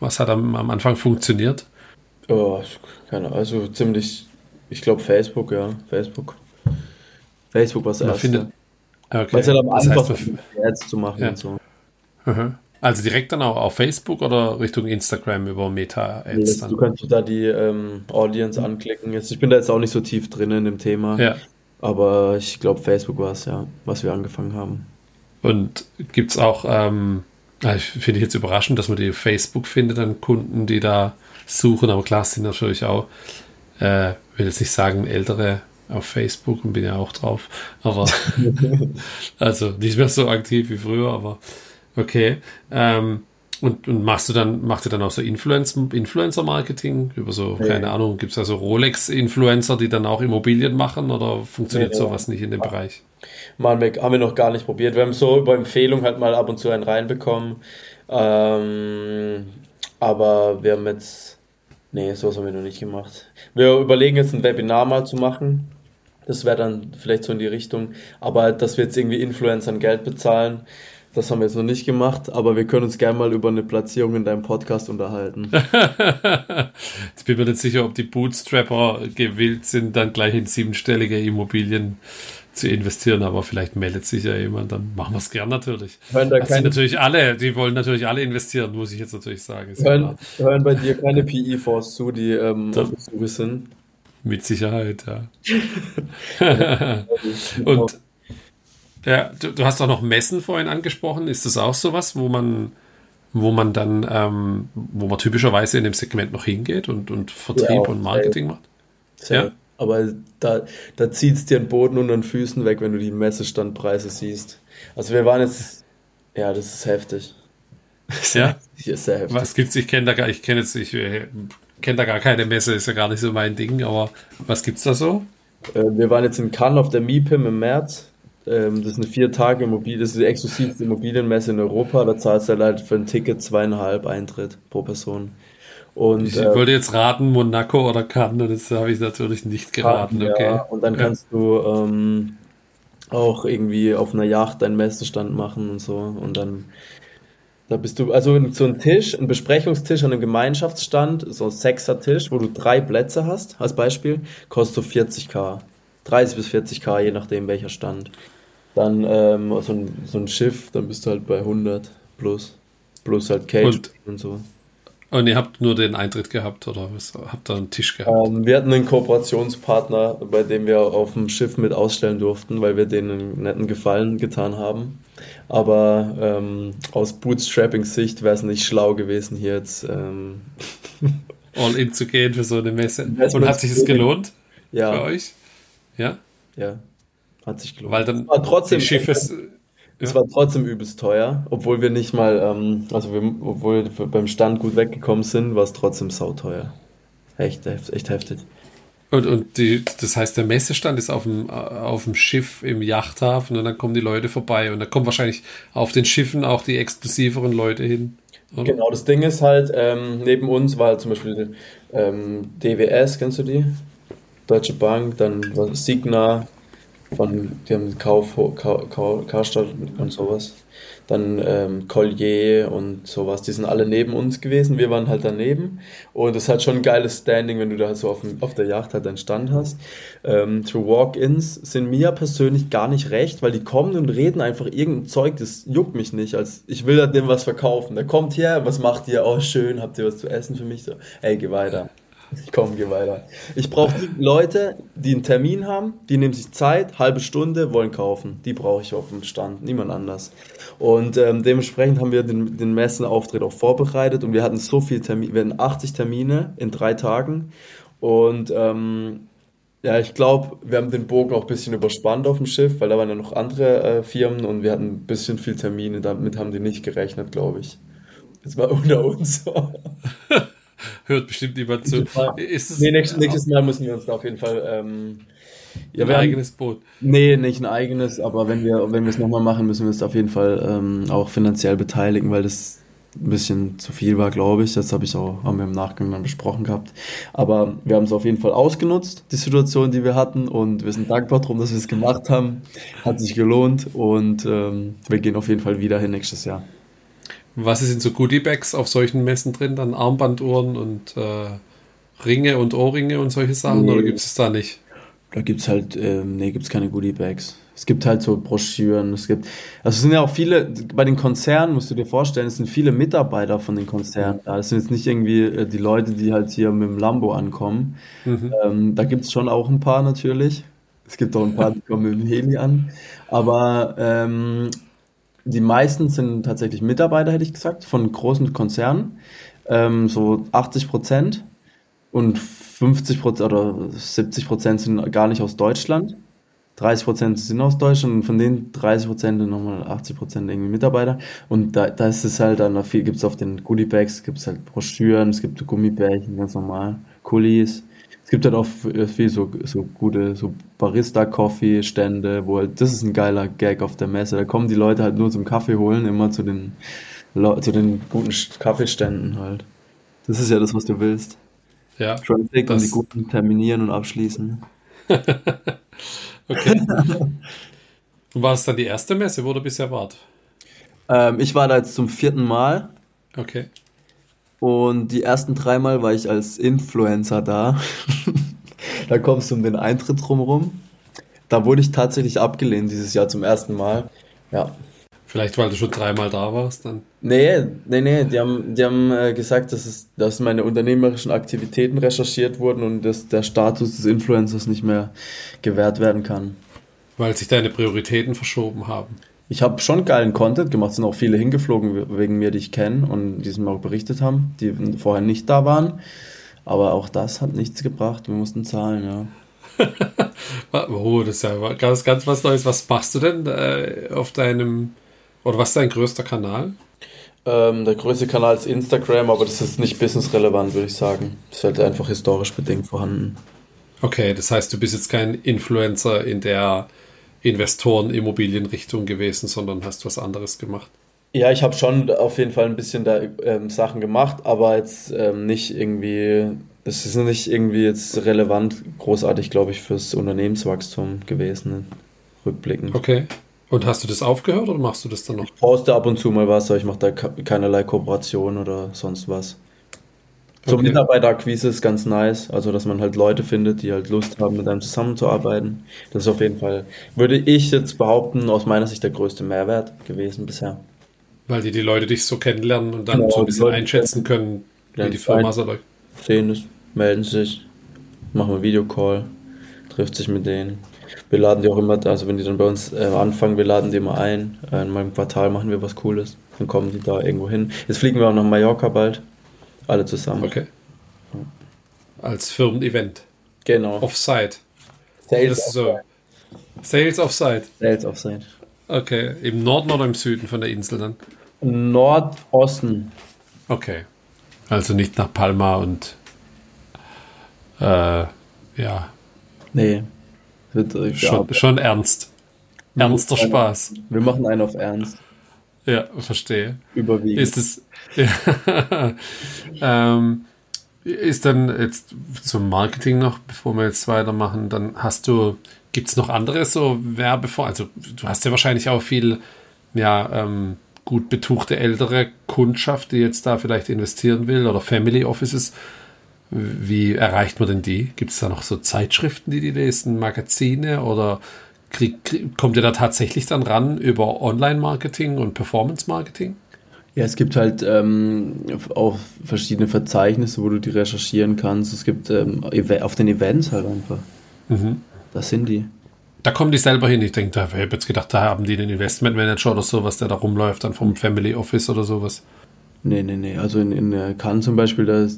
Was hat am, am Anfang funktioniert? Oh, keine also ziemlich, ich glaube Facebook, ja, Facebook. Facebook war das erste. Findet, okay. Weil es halt am einfachsten Ads zu machen ja. und so. Also direkt dann auch auf Facebook oder Richtung Instagram über Meta-Ads? Du kannst da die ähm, Audience anklicken. Jetzt, ich bin da jetzt auch nicht so tief drin in dem Thema. Ja. Aber ich glaube, Facebook war es, ja, was wir angefangen haben. Und gibt es auch ähm, Ah, ich finde jetzt überraschend, dass man die Facebook findet, dann Kunden, die da suchen, aber klar sind natürlich auch, äh, will jetzt nicht sagen, ältere auf Facebook und bin ja auch drauf, aber also nicht mehr so aktiv wie früher, aber okay. Ähm, und, und machst du dann, machst du dann auch so Influencer-Marketing über so, ja. keine Ahnung, gibt es da so Rolex-Influencer, die dann auch Immobilien machen oder funktioniert ja, sowas nicht in dem Bereich? Wir, haben wir noch gar nicht probiert. Wir haben so über Empfehlung halt mal ab und zu einen reinbekommen. Ähm, aber wir haben jetzt, nee, sowas haben wir noch nicht gemacht. Wir überlegen jetzt ein Webinar mal zu machen. Das wäre dann vielleicht so in die Richtung. Aber dass wir jetzt irgendwie Influencern Geld bezahlen, das haben wir jetzt noch nicht gemacht, aber wir können uns gerne mal über eine Platzierung in deinem Podcast unterhalten. jetzt bin ich mir nicht sicher, ob die Bootstrapper gewillt sind, dann gleich in siebenstellige Immobilien zu investieren, aber vielleicht meldet sich ja jemand, dann machen wir es gern natürlich. Hören da das sind natürlich alle, die wollen natürlich alle investieren, muss ich jetzt natürlich sagen. Hören, hören bei dir keine PE-Fonds zu, die ähm, Besuche sind? Mit Sicherheit, ja. Und ja, du, du, hast auch noch Messen vorhin angesprochen. Ist das auch sowas, wo man, wo man dann, ähm, wo man typischerweise in dem Segment noch hingeht und, und Vertrieb ja, und Marketing safe. macht? Safe. Ja. Aber da, da zieht es dir den Boden unter den Füßen weg, wenn du die Messestandpreise siehst. Also wir waren jetzt, ja, das ist heftig. ja? Ist sehr heftig. Was gibt's? Ich kenne da gar, ich kenne jetzt, ich äh, kenne da gar keine Messe, ist ja gar nicht so mein Ding, aber was gibt's da so? Äh, wir waren jetzt in Cannes auf der MIPIM im März ähm, das ist eine vier Tage Immobilie, das ist die exklusivste Immobilienmesse in Europa. Da zahlst du halt für ein Ticket zweieinhalb Eintritt pro Person. Und, ich äh, wollte jetzt raten, Monaco oder Cannes, das habe ich natürlich nicht geraten. Ja, okay. Und dann kannst du ähm, auch irgendwie auf einer Yacht einen Messestand machen und so. Und dann da bist du, also so ein Tisch, ein Besprechungstisch an einem Gemeinschaftsstand, so ein Sechser-Tisch, wo du drei Plätze hast, als Beispiel, kostet so 40k. 30 bis 40k, je nachdem welcher Stand. Dann ähm, so, ein, so ein Schiff, dann bist du halt bei 100 plus. Plus halt Cage und, und so. Und ihr habt nur den Eintritt gehabt oder was, habt ihr einen Tisch gehabt? Um, ähm, wir hatten einen Kooperationspartner, bei dem wir auf dem Schiff mit ausstellen durften, weil wir denen einen netten Gefallen getan haben. Aber ähm, aus Bootstrapping-Sicht wäre es nicht schlau gewesen, hier jetzt ähm, all in zu gehen für so eine Messe. Und hat sich das gelohnt ja. für euch? Ja? Ja, hat sich gelohnt. Weil dann war trotzdem, die Schiffe. es war trotzdem übelst teuer, obwohl wir nicht mal, ähm, also wir, obwohl wir beim Stand gut weggekommen sind, war es trotzdem sauteuer. Echt, echt heftig. Und, und die, das heißt, der Messestand ist auf dem, auf dem Schiff im Yachthafen und dann kommen die Leute vorbei und da kommen wahrscheinlich auf den Schiffen auch die exklusiveren Leute hin. Oder? Genau, das Ding ist halt, ähm, neben uns war halt zum Beispiel ähm, DWS, kennst du die? Deutsche Bank, dann Signa, von, die haben Kauf, Kauf, Karstadt und sowas. Dann ähm, Collier und sowas, die sind alle neben uns gewesen, wir waren halt daneben. Und es hat schon ein geiles Standing, wenn du da so auf, dem, auf der Yacht halt deinen Stand hast. Ähm, True Walk-Ins sind mir persönlich gar nicht recht, weil die kommen und reden einfach irgendein Zeug, das juckt mich nicht. Als ich will dem was verkaufen. Der kommt her, was macht ihr? Oh, schön, habt ihr was zu essen für mich? So, ey, geh weiter. Ich komme, geh weiter. Ich brauche Leute, die einen Termin haben, die nehmen sich Zeit, halbe Stunde, wollen kaufen. Die brauche ich auf dem Stand, niemand anders. Und ähm, dementsprechend haben wir den, den Messenauftritt auch vorbereitet und wir hatten so viel Termine, wir hatten 80 Termine in drei Tagen. Und ähm, ja, ich glaube, wir haben den Bogen auch ein bisschen überspannt auf dem Schiff, weil da waren ja noch andere äh, Firmen und wir hatten ein bisschen viel Termine, damit haben die nicht gerechnet, glaube ich. Das war unter uns. Hört bestimmt niemand zu. Ist es, nee, nächstes, nächstes Mal müssen wir uns da auf jeden Fall. Ähm, ja, ein eigenes Boot. Nee, nicht ein eigenes, aber wenn wir, wenn wir es nochmal machen, müssen wir uns auf jeden Fall ähm, auch finanziell beteiligen, weil das ein bisschen zu viel war, glaube ich. Das habe ich auch, haben wir im Nachgang dann besprochen gehabt. Aber wir haben es auf jeden Fall ausgenutzt, die Situation, die wir hatten, und wir sind dankbar darum, dass wir es gemacht haben. Hat sich gelohnt und ähm, wir gehen auf jeden Fall wieder hin nächstes Jahr. Was sind so Goodiebags auf solchen Messen drin? Dann Armbanduhren und äh, Ringe und Ohrringe und solche Sachen? Nee. Oder gibt es da nicht? Da gibt es halt, ähm, nee, gibt es keine Goodiebags. Es gibt halt so Broschüren, es gibt, also es sind ja auch viele, bei den Konzernen musst du dir vorstellen, es sind viele Mitarbeiter von den Konzernen da. Es sind jetzt nicht irgendwie äh, die Leute, die halt hier mit dem Lambo ankommen. Mhm. Ähm, da gibt es schon auch ein paar natürlich. Es gibt auch ein paar, die kommen mit dem Heli an. Aber ähm, die meisten sind tatsächlich Mitarbeiter, hätte ich gesagt, von großen Konzernen. Ähm, so 80 Prozent und 50 Prozent oder 70 Prozent sind gar nicht aus Deutschland. 30 Prozent sind aus Deutschland und von den 30 Prozent sind nochmal 80 Prozent irgendwie Mitarbeiter. Und da, da ist es halt dann viel, gibt es auf den Goodiebags, gibt es halt Broschüren, es gibt Gummibärchen, ganz normal, Kulis. Es gibt halt auch viel so, so gute, so Barista-Coffee-Stände, wo halt, das ist ein geiler Gag auf der Messe. Da kommen die Leute halt nur zum Kaffee holen, immer zu den, zu den guten Kaffeeständen halt. Das ist ja das, was du willst. Ja. Traffic und die guten terminieren und abschließen. okay. war es dann die erste Messe, wo du bisher wart? Ähm, ich war da jetzt zum vierten Mal. Okay. Und die ersten dreimal war ich als Influencer da. da kommst du um den Eintritt drumherum. Da wurde ich tatsächlich abgelehnt dieses Jahr zum ersten Mal. Ja. Vielleicht, weil du schon dreimal da warst, dann? Nee, nee, nee. Die haben, die haben äh, gesagt, dass, es, dass meine unternehmerischen Aktivitäten recherchiert wurden und dass der Status des Influencers nicht mehr gewährt werden kann. Weil sich deine Prioritäten verschoben haben. Ich habe schon geilen Content gemacht, sind auch viele hingeflogen wegen mir, die ich kenne und die es mir auch berichtet haben, die vorher nicht da waren. Aber auch das hat nichts gebracht. Wir mussten zahlen, ja. oh, das ist ja ganz, ganz was Neues. Was machst du denn äh, auf deinem, oder was ist dein größter Kanal? Ähm, der größte Kanal ist Instagram, aber das ist nicht businessrelevant, würde ich sagen. Das ist halt einfach historisch bedingt vorhanden. Okay, das heißt, du bist jetzt kein Influencer in der Investoren-Immobilienrichtung gewesen, sondern hast was anderes gemacht. Ja, ich habe schon auf jeden Fall ein bisschen da ähm, Sachen gemacht, aber jetzt ähm, nicht irgendwie, es ist nicht irgendwie jetzt relevant, großartig, glaube ich, fürs Unternehmenswachstum gewesen, rückblickend. Okay. Und hast du das aufgehört oder machst du das dann noch? Ich poste ab und zu mal was, aber ich mache da keinerlei Kooperation oder sonst was. So okay. Mitarbeiterakquise ist ganz nice, also dass man halt Leute findet, die halt Lust haben, mit einem zusammenzuarbeiten. Das ist auf jeden Fall, würde ich jetzt behaupten, aus meiner Sicht der größte Mehrwert gewesen bisher. Weil die die Leute dich so kennenlernen und dann genau, so ein bisschen einschätzen können, wie die Firma so läuft. Sehen es, melden sich, machen wir Videocall, trifft sich mit denen. Wir laden die auch immer, also wenn die dann bei uns äh, anfangen, wir laden die immer ein. Äh, in meinem Quartal machen wir was Cooles. Dann kommen die da irgendwo hin. Jetzt fliegen wir auch nach Mallorca bald. Alle zusammen. Okay. als Firmen-Event. Genau. Offsite. Sales Das so. Sales Offsite. Sales Offside. Okay. Im Norden oder im Süden von der Insel dann? Nordosten. Okay. Also nicht nach Palma und äh, ja, Nee. Wird, äh, schon, schon ernst. Ernster. Spaß. wir machen einen auf Ernst. Ja, verstehe. Überwiegend. Ist es. Ja. ähm, ist dann jetzt zum Marketing noch, bevor wir jetzt weitermachen, dann hast du, gibt es noch andere so Werbevor, also du hast ja wahrscheinlich auch viel, ja, ähm, gut betuchte ältere Kundschaft, die jetzt da vielleicht investieren will oder Family Offices. Wie erreicht man denn die? Gibt es da noch so Zeitschriften, die die lesen, Magazine oder krieg, krieg, kommt ihr da tatsächlich dann ran über Online-Marketing und Performance-Marketing? Ja, es gibt halt ähm, auch verschiedene Verzeichnisse, wo du die recherchieren kannst. Es gibt ähm, auf den Events halt einfach. Mhm. Das sind die. Da kommen die selber hin. Ich denke, da ich habe jetzt gedacht, da haben die den Investmentmanager oder sowas, der da rumläuft, dann vom Family Office oder sowas. Nee, nee, nee. Also in, in Cannes zum Beispiel, da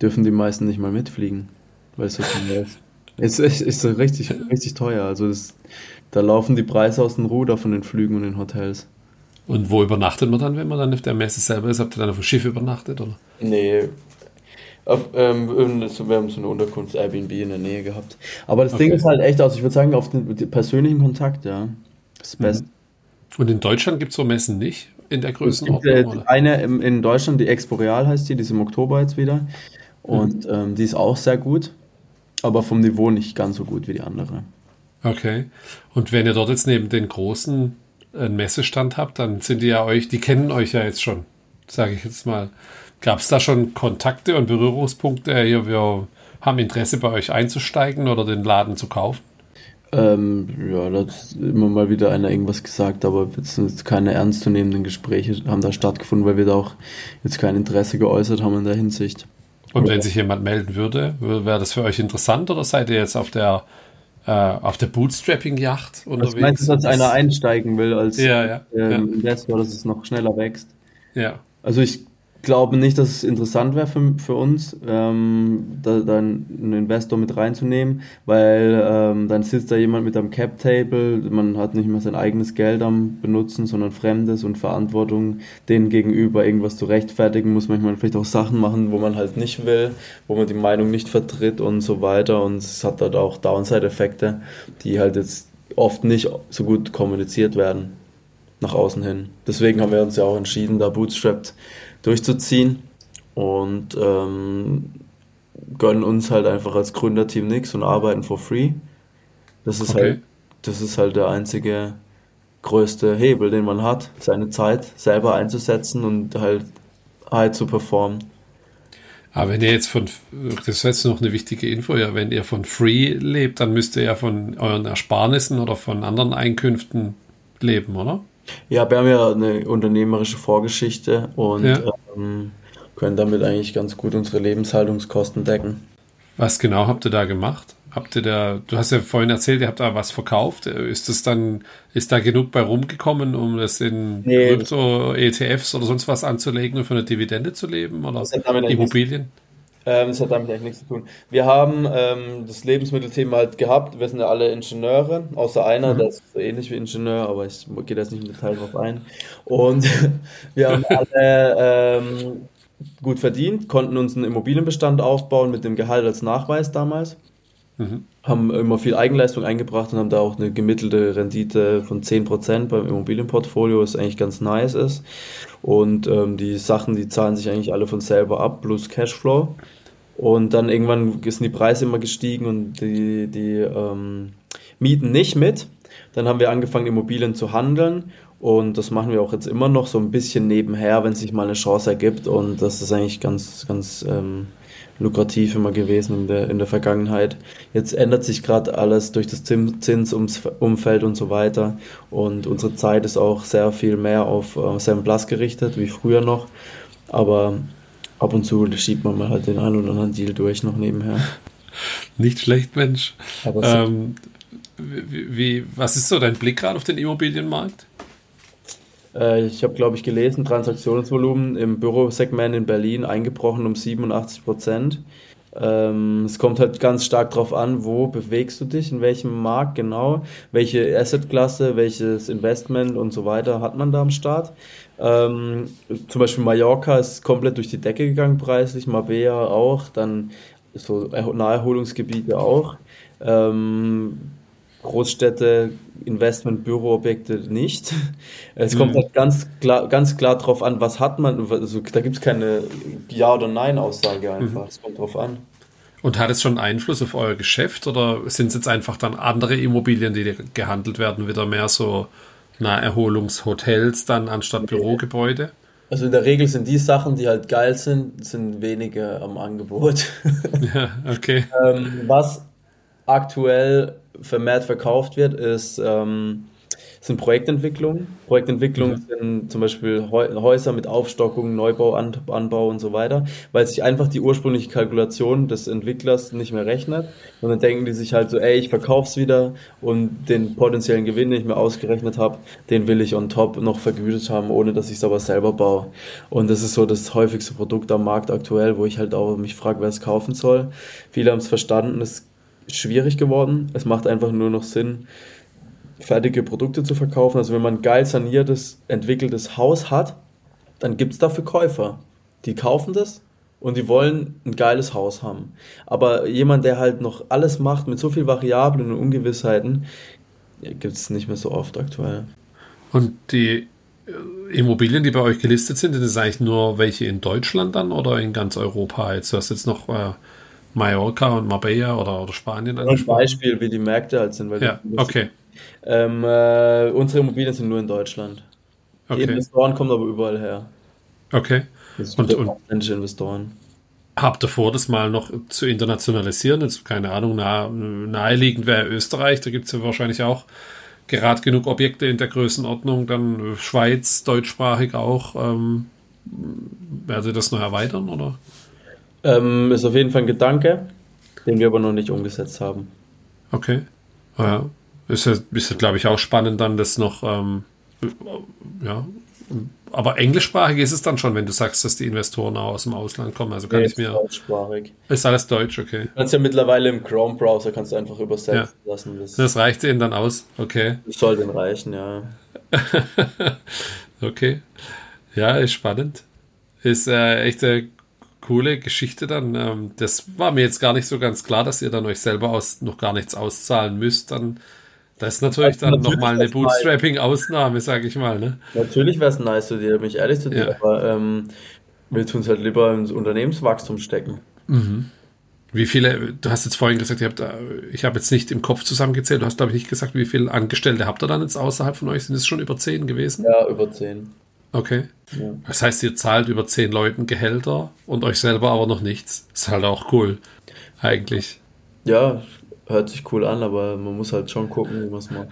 dürfen die meisten nicht mal mitfliegen, weil es so teuer ist. Es ist, ist so richtig, richtig teuer. Also das, da laufen die Preise aus dem Ruder von den Flügen und den Hotels. Und wo übernachtet man dann, wenn man dann auf der Messe selber ist? Habt ihr dann auf dem Schiff übernachtet? Oder? Nee. Auf, ähm, so- wir haben so eine Unterkunft Airbnb in der Nähe gehabt. Aber das Ding Okay. ist halt echt aus, ich würde sagen, auf den, den persönlichen Kontakt, ja. Das das Beste. Und in Deutschland gibt es so Messen nicht in der Es gibt Größenordnung? äh, oder? eine im, in Deutschland, die Exporeal heißt die, die ist im Oktober jetzt wieder. Und ähm, die ist auch sehr gut, aber vom Niveau nicht ganz so gut wie die andere. Okay. Und wenn ihr dort jetzt neben den großen einen Messestand habt, dann sind die ja euch, die kennen euch ja jetzt schon, sage ich jetzt mal. Gab es da schon Kontakte und Berührungspunkte? Hier, wir haben Interesse bei euch einzusteigen oder den Laden zu kaufen? Ähm, ja, da hat immer mal wieder einer irgendwas gesagt, aber jetzt sind jetzt keine ernstzunehmenden Gespräche haben da stattgefunden, weil wir da auch jetzt kein Interesse geäußert haben in der Hinsicht. Und wenn sich jemand melden würde, wäre das für euch interessant oder seid ihr jetzt auf der äh, auf der Bootstrapping-Yacht Was unterwegs? meinst du, dass Das- einer einsteigen will als Ja, ja, ähm, Investor, dass es noch schneller wächst? ja. Also ich glaube nicht, dass es interessant wäre für, für uns, ähm, da, da einen Investor mit reinzunehmen, weil ähm, dann sitzt da jemand mit am Cap-Table, man hat nicht mehr sein eigenes Geld am Benutzen, sondern Fremdes und Verantwortung denen gegenüber irgendwas zu rechtfertigen, muss manchmal vielleicht auch Sachen machen, wo man halt nicht will, wo man die Meinung nicht vertritt und so weiter und es hat halt auch Downside-Effekte, die halt jetzt oft nicht so gut kommuniziert werden nach außen hin. Deswegen haben wir uns ja auch entschieden, da Bootstrapped durchzuziehen und ähm, gönnen uns halt einfach als Gründerteam nichts und arbeiten for free. Das ist Okay. halt, das ist halt der einzige größte Hebel, den man hat, seine Zeit selber einzusetzen und halt halt zu performen. Aber wenn ihr jetzt von, das ist jetzt noch eine wichtige Info, ja, wenn ihr von Free lebt, dann müsst ihr ja von euren Ersparnissen oder von anderen Einkünften leben, oder? Ja, wir haben ja eine unternehmerische Vorgeschichte und Ja. ähm, können damit eigentlich ganz gut unsere Lebenshaltungskosten decken. Was genau habt ihr da gemacht? Habt ihr da, du hast ja vorhin erzählt, ihr habt da was verkauft. Ist das dann, ist da genug bei rumgekommen, um das in Nee. Krypto, ETFs oder sonst was anzulegen und von der Dividende zu leben? Oder Immobilien? Ähm, das hat damit eigentlich nichts zu tun. Wir haben ähm, das Lebensmittelthema halt gehabt. Wir sind ja alle Ingenieure, außer einer, der ist so ähnlich wie Ingenieur, aber ich gehe da jetzt nicht im Detail drauf ein. Und wir haben alle ähm, gut verdient, konnten uns einen Immobilienbestand aufbauen mit dem Gehalt als Nachweis damals. Mhm. Haben immer viel Eigenleistung eingebracht und haben da auch eine gemittelte Rendite von 10% beim Immobilienportfolio, was eigentlich ganz nice ist. Und ähm, die Sachen, die zahlen sich eigentlich alle von selber ab, plus Cashflow. Und dann irgendwann sind die Preise immer gestiegen und die, die ähm, Mieten nicht mit. Dann haben wir angefangen, Immobilien zu handeln. Und das machen wir auch jetzt immer noch so ein bisschen nebenher, wenn sich mal eine Chance ergibt. Und das ist eigentlich ganz, ganz ähm, lukrativ immer gewesen in der, in der Vergangenheit. Jetzt ändert sich gerade alles durch das Zins- Zinsumfeld und so weiter. Und unsere Zeit ist auch sehr viel mehr auf äh, Sam Plus gerichtet, wie früher noch. Aber ab und zu schiebt man mal halt den einen oder anderen Deal durch noch nebenher. Nicht schlecht, Mensch. Ähm, wie, wie, was ist so dein Blick gerade auf den Immobilienmarkt? Äh, ich habe, glaube ich, gelesen, Transaktionsvolumen im Bürosegment in Berlin eingebrochen um 87 Prozent. Ähm, es kommt halt ganz stark drauf an, wo bewegst du dich, in welchem Markt genau, welche Assetklasse, welches Investment und so weiter hat man da am Start. Ähm, zum Beispiel Mallorca ist komplett durch die Decke gegangen preislich, Marbella auch, dann so Naherholungsgebiete auch. Ähm, Großstädte, Investment, Büroobjekte nicht. Es kommt halt ganz klar, ganz klar drauf an, was hat man. Also, da gibt es keine Ja- oder Nein-Aussage einfach. Es kommt drauf an. Und hat es schon Einfluss auf euer Geschäft oder sind es jetzt einfach dann andere Immobilien, die gehandelt werden, wieder mehr so Naherholungshotels dann anstatt Bürogebäude? Also in der Regel sind die Sachen, die halt geil sind, sind weniger am Angebot. Ja, okay. ähm, was aktuell vermehrt verkauft wird, ist, ähm, sind Projektentwicklungen. Projektentwicklungen mhm. sind zum Beispiel Häuser mit Aufstockung, Neubau, Anbau und so weiter, weil sich einfach die ursprüngliche Kalkulation des Entwicklers nicht mehr rechnet. Und dann denken die sich halt so, ey, ich verkauf's wieder und den potenziellen Gewinn, den ich mir ausgerechnet habe, den will ich on top noch vergütet haben, ohne dass ich es aber selber baue. Und das ist so das häufigste Produkt am Markt aktuell, wo ich halt auch mich frage, wer es kaufen soll. Viele haben es verstanden, es schwierig geworden. Es macht einfach nur noch Sinn, fertige Produkte zu verkaufen. Also wenn man ein geil saniertes, entwickeltes Haus hat, dann gibt es dafür Käufer. Die kaufen das und die wollen ein geiles Haus haben. Aber jemand, der halt noch alles macht mit so viel Variablen und Ungewissheiten, gibt es nicht mehr so oft aktuell. Und die äh, Immobilien, die bei euch gelistet sind, sind das eigentlich nur welche in Deutschland dann oder in ganz Europa? Jetzt hast du jetzt noch äh, Mallorca und Marbella oder, oder Spanien angesprochen? Ein Beispiel, wie die Märkte halt sind. Weil ja, okay. Ähm, äh, unsere Immobilien sind nur in Deutschland. Okay. Die Investoren kommen aber überall her. Okay. Das und, und Investoren. Habt ihr vor, das mal noch zu internationalisieren? Jetzt, keine Ahnung, nah, naheliegend wäre Österreich, da gibt es ja wahrscheinlich auch gerade genug Objekte in der Größenordnung, dann Schweiz, deutschsprachig auch. Ähm, werdet ihr das noch erweitern, oder? Ähm, ist auf jeden Fall ein Gedanke, den wir aber noch nicht umgesetzt haben. Okay. Ja. Ist ja, ist ja glaube ich, auch spannend, dann das noch, ähm, ja. Aber englischsprachig ist es dann schon, wenn du sagst, dass die Investoren auch aus dem Ausland kommen. Also kann nee, ich mir. Deutschsprachig. Ist alles deutsch, okay. Du kannst ja mittlerweile im Chrome-Browser kannst du einfach übersetzen ja. lassen. Das, das reicht denen dann aus, okay. Das soll denen reichen, ja. okay. Ja, ist spannend. Ist äh, echt eine coole Geschichte dann. Ähm, das war mir jetzt gar nicht so ganz klar, dass ihr dann euch selber aus, noch gar nichts auszahlen müsst. Dann, das ist natürlich also dann nochmal eine Bootstrapping-Ausnahme, sage ich mal. Ne? Natürlich wäre es nice zu dir, mich ehrlich zu dir, ja. aber ähm, wir tun es halt lieber ins Unternehmenswachstum stecken. Mhm. Wie viele, du hast jetzt vorhin gesagt, ihr habt, äh, ich habe jetzt nicht im Kopf zusammengezählt, du hast glaube ich nicht gesagt, wie viele Angestellte habt ihr dann jetzt außerhalb von euch? Sind es schon über zehn gewesen? Ja, über zehn. Okay. Ja. Das heißt, ihr zahlt über zehn Leuten Gehälter und euch selber aber noch nichts. Ist halt auch cool, eigentlich. Ja, hört sich cool an, aber man muss halt schon gucken, wie man es macht.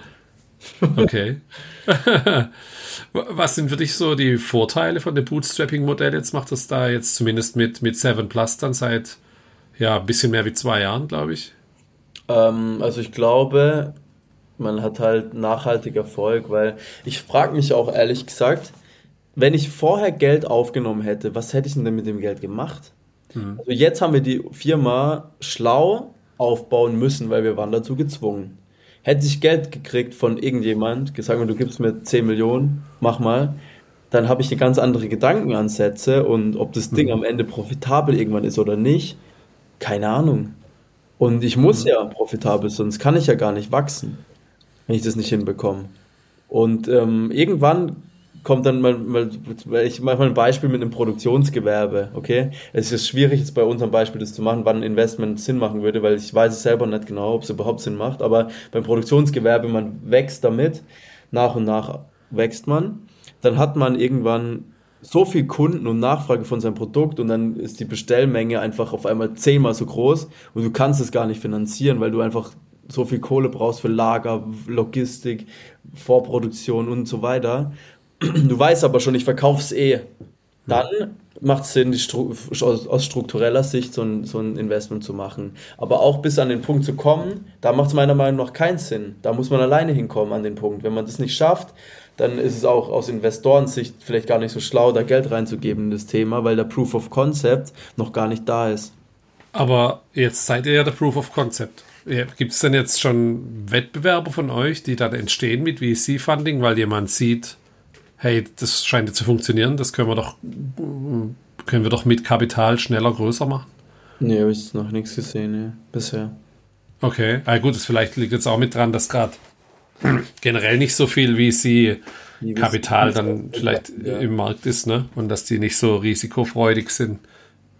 Okay. Was sind für dich so die Vorteile von dem Bootstrapping-Modell? Jetzt macht das da jetzt zumindest mit, mit 7 Plus dann seit ja, ein bisschen mehr wie zwei Jahren, glaube ich. Ähm, also ich glaube, man hat halt nachhaltig Erfolg, weil ich frage mich auch ehrlich gesagt, wenn ich vorher Geld aufgenommen hätte, was hätte ich denn mit dem Geld gemacht? Mhm. Also jetzt haben wir die Firma schlau aufbauen müssen, weil wir waren dazu gezwungen. Hätte ich Geld gekriegt von irgendjemand, gesagt, du gibst mir 10 Millionen, mach mal, dann habe ich eine ganz andere Gedankenansätze und ob das Ding mhm. am Ende profitabel irgendwann ist oder nicht, keine Ahnung. Und ich muss mhm. ja profitabel, sonst kann ich ja gar nicht wachsen, wenn ich das nicht hinbekomme. Und ähm, irgendwann kommt dann mal, mal, ich mache mal ein Beispiel mit einem Produktionsgewerbe, okay? Es ist schwierig jetzt bei unserem Beispiel das zu machen, wann ein Investment Sinn machen würde, weil ich weiß es selber nicht genau, ob es überhaupt Sinn macht, aber beim Produktionsgewerbe, man wächst damit, nach und nach wächst man, dann hat man irgendwann so viel Kunden und Nachfrage von seinem Produkt und dann ist die Bestellmenge einfach auf einmal zehnmal so groß und du kannst es gar nicht finanzieren, weil du einfach so viel Kohle brauchst für Lager, Logistik, Vorproduktion und so weiter du weißt aber schon, ich verkaufe es eh, dann macht es Sinn, aus, struktureller Sicht so ein, so ein Investment zu machen. Aber auch bis an den Punkt zu kommen, da macht es meiner Meinung nach keinen Sinn. Da muss man alleine hinkommen an den Punkt. Wenn man das nicht schafft, dann ist es auch aus Investorensicht vielleicht gar nicht so schlau, da Geld reinzugeben in das Thema, weil der Proof of Concept noch gar nicht da ist. Aber jetzt seid ihr ja der Proof of Concept. Gibt es denn jetzt schon Wettbewerbe von euch, die dann entstehen mit VC-Funding, weil jemand sieht, hey, das scheint zu funktionieren, das können wir doch, können wir doch mit Kapital schneller größer machen? Nee, habe ich noch nichts gesehen, nee, bisher. Okay, ah, gut, das vielleicht liegt jetzt auch mit dran, dass gerade generell nicht so viel VC-Kapital dann vielleicht ja. im Markt ist, ne? Und dass die nicht so risikofreudig sind.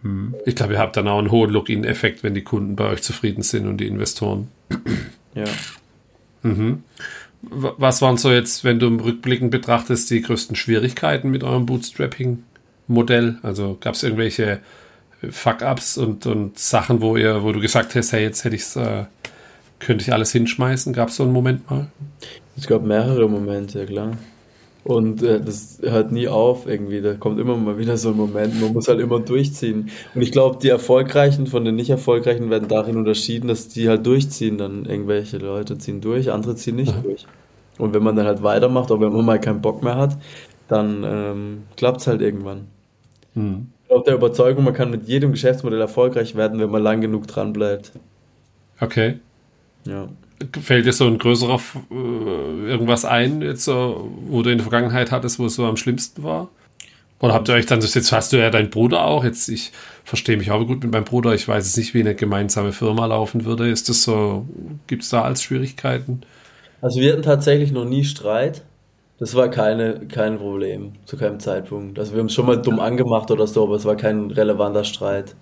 Hm. Ich glaube, ihr habt dann auch einen hohen Login-Effekt, wenn die Kunden bei euch zufrieden sind und die Investoren. Ja. Mhm. Was waren so jetzt, wenn du im Rückblicken betrachtest, die größten Schwierigkeiten mit eurem Bootstrapping-Modell? Also gab es irgendwelche Fuck-ups und, und Sachen, wo ihr, wo du gesagt hast, hey, jetzt hätte ich äh, könnte ich alles hinschmeißen? Gab es so einen Moment mal? Es gab mehrere Momente, klar. Und äh, das hört nie auf irgendwie. Da kommt immer mal wieder so ein Moment. Man muss halt immer durchziehen. Und ich glaube, die Erfolgreichen von den nicht Erfolgreichen werden darin unterschieden, dass die halt durchziehen. Dann irgendwelche Leute ziehen durch, andere ziehen nicht ja. durch. Und wenn man dann halt weitermacht, auch wenn man mal keinen Bock mehr hat, dann ähm, klappt es halt irgendwann. Hm. Ich glaube der Überzeugung, man kann mit jedem Geschäftsmodell erfolgreich werden, wenn man lang genug dran bleibt. Okay. Ja. Fällt dir so ein größerer äh, irgendwas ein, jetzt so, wo du in der Vergangenheit hattest, wo es so am schlimmsten war? Oder habt ihr euch dann, jetzt hast du ja deinen Bruder auch, jetzt ich verstehe mich auch gut mit meinem Bruder, ich weiß jetzt nicht, wie eine gemeinsame Firma laufen würde. Ist das so, gibt es da als Schwierigkeiten? Also wir hatten tatsächlich noch nie Streit. Das war keine, kein Problem, zu keinem Zeitpunkt. Also wir haben es schon mal dumm angemacht oder so, aber es war kein relevanter Streit.